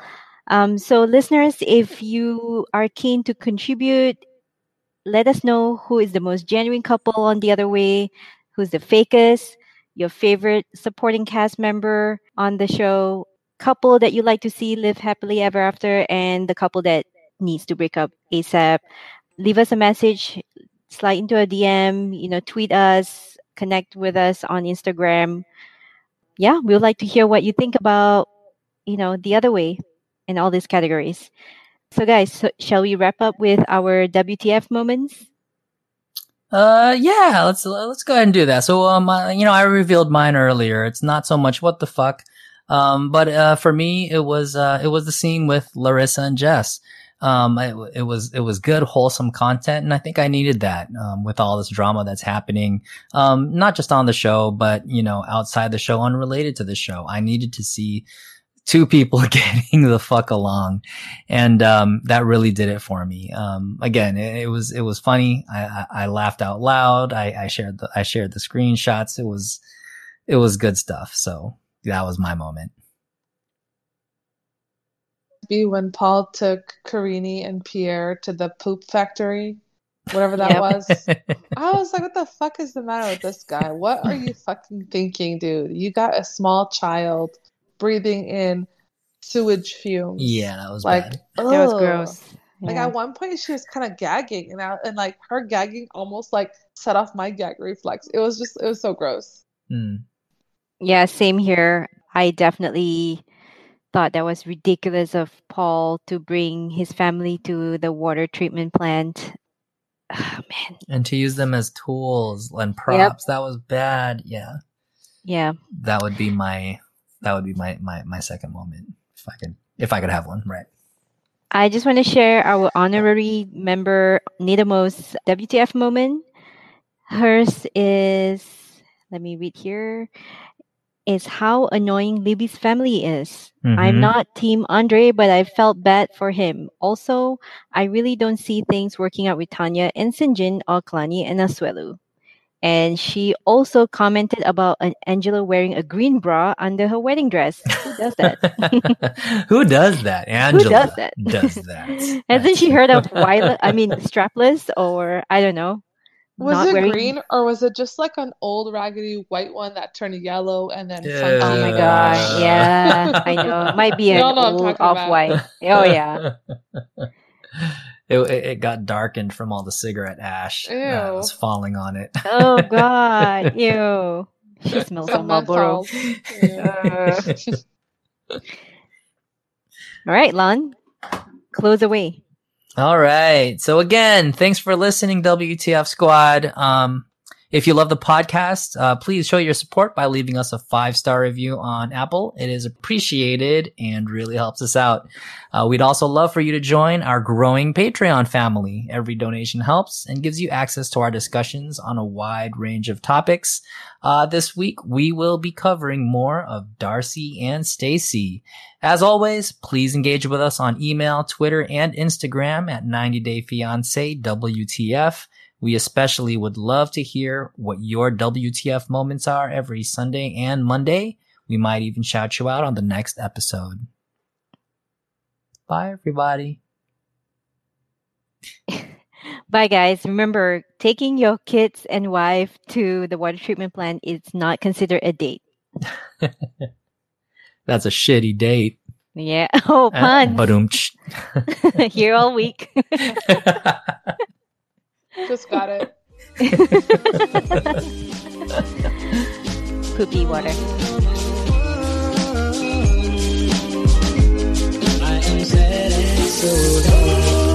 Speaker 1: Um, so listeners, if you are keen to contribute, let us know who is the most genuine couple on the other way, who's the fakest, your favorite supporting cast member on the show, couple that you like to see live happily ever after, and the couple that needs to break up ASAP. Leave us a message, slide into a DM, you know, tweet us, connect with us on Instagram. Yeah, we would like to hear what you think about, you know, the other way in all these categories. So, guys, so shall we wrap up with our WTF moments?
Speaker 2: Uh, yeah, let's let's go ahead and do that. So, um, uh, you know, I revealed mine earlier. It's not so much what the fuck, um, but uh, for me, it was uh, it was the scene with Larissa and Jess. Um, it, it was it was good, wholesome content, and I think I needed that um, with all this drama that's happening. Um, not just on the show, but you know, outside the show, unrelated to the show. I needed to see two people getting the fuck along, and um, that really did it for me. Um, again, it, it was it was funny. I, I, I laughed out loud. I, I shared the I shared the screenshots. It was it was good stuff. So that was my moment.
Speaker 3: Be when paul took karine and pierre to the poop factory whatever that
Speaker 1: Yep.
Speaker 3: was I was like, what the fuck is the matter with this guy? What are you fucking thinking, dude? You got a small child breathing in sewage fumes.
Speaker 2: yeah, that was
Speaker 3: Like,
Speaker 2: bad.
Speaker 1: That was gross.
Speaker 3: Like
Speaker 1: Yeah.
Speaker 3: at one point she was kind of gagging and I, and like her gagging almost like set off my gag reflex. It was just it was so gross.
Speaker 2: Hmm.
Speaker 1: Yeah, same here. I definitely thought that was ridiculous of Paul to bring his family to the water treatment plant. Ah, man,
Speaker 2: And to use them as tools and props, that was bad. Yeah,
Speaker 1: yeah.
Speaker 2: that would be my that would be my my my second moment if I could if I could have one. Right.
Speaker 1: I just want to share our honorary member Nidamo's WTF moment. Hers is, let me read here, is how annoying Libby's family is. I'm
Speaker 2: Mhm.
Speaker 1: not Team Andrei, but I felt bad for him. Also, I really don't see things working out with Tanya and Syngin, Kalani, and Asuelu. And she also commented about an Angela wearing a green bra under her wedding dress. Who does that?
Speaker 2: Who does that? Angela
Speaker 1: Who does that?
Speaker 2: does that.
Speaker 1: Hasn't she heard of wireless? I mean, strapless, or I don't know.
Speaker 3: Was
Speaker 1: not
Speaker 3: it
Speaker 1: wearing.
Speaker 3: green or was it just like an old raggedy white one that turned yellow and then
Speaker 2: Yeah.
Speaker 1: Oh my
Speaker 3: funky?
Speaker 1: god! Yeah, I know. It might be an
Speaker 3: Y'all know what I'm
Speaker 1: old off white. Oh yeah.
Speaker 2: It, it it got darkened from all the cigarette ash that
Speaker 3: Ew.
Speaker 2: was falling on it.
Speaker 1: Oh god. Ew. She smells
Speaker 3: Some
Speaker 1: like Marlboro.
Speaker 3: Yeah.
Speaker 1: Uh, all right, Lon. Close away.
Speaker 2: All right. So again, thanks for listening, WTF Squad. Um, if you love the podcast, uh, please show your support by leaving us a five star review on Apple. It is appreciated and really helps us out. Uh, we'd also love for you to join our growing Patreon family. Every donation helps and gives you access to our discussions on a wide range of topics. Uh, this week we will be covering more of Darcy and Stacy. As always, please engage with us on email, Twitter, and Instagram at 90 Day Fiance WTF. We especially would love to hear what your WTF moments are every Sunday and Monday. We might even shout you out on the next episode. Bye, everybody.
Speaker 1: Bye, guys. Remember, taking your kids and wife to the water treatment plant is not considered a date.
Speaker 2: That's a shitty date.
Speaker 1: Yeah. Oh, uh,
Speaker 2: pun.
Speaker 1: Here all week.
Speaker 3: Just got it.
Speaker 1: Poopy water. I am sad and so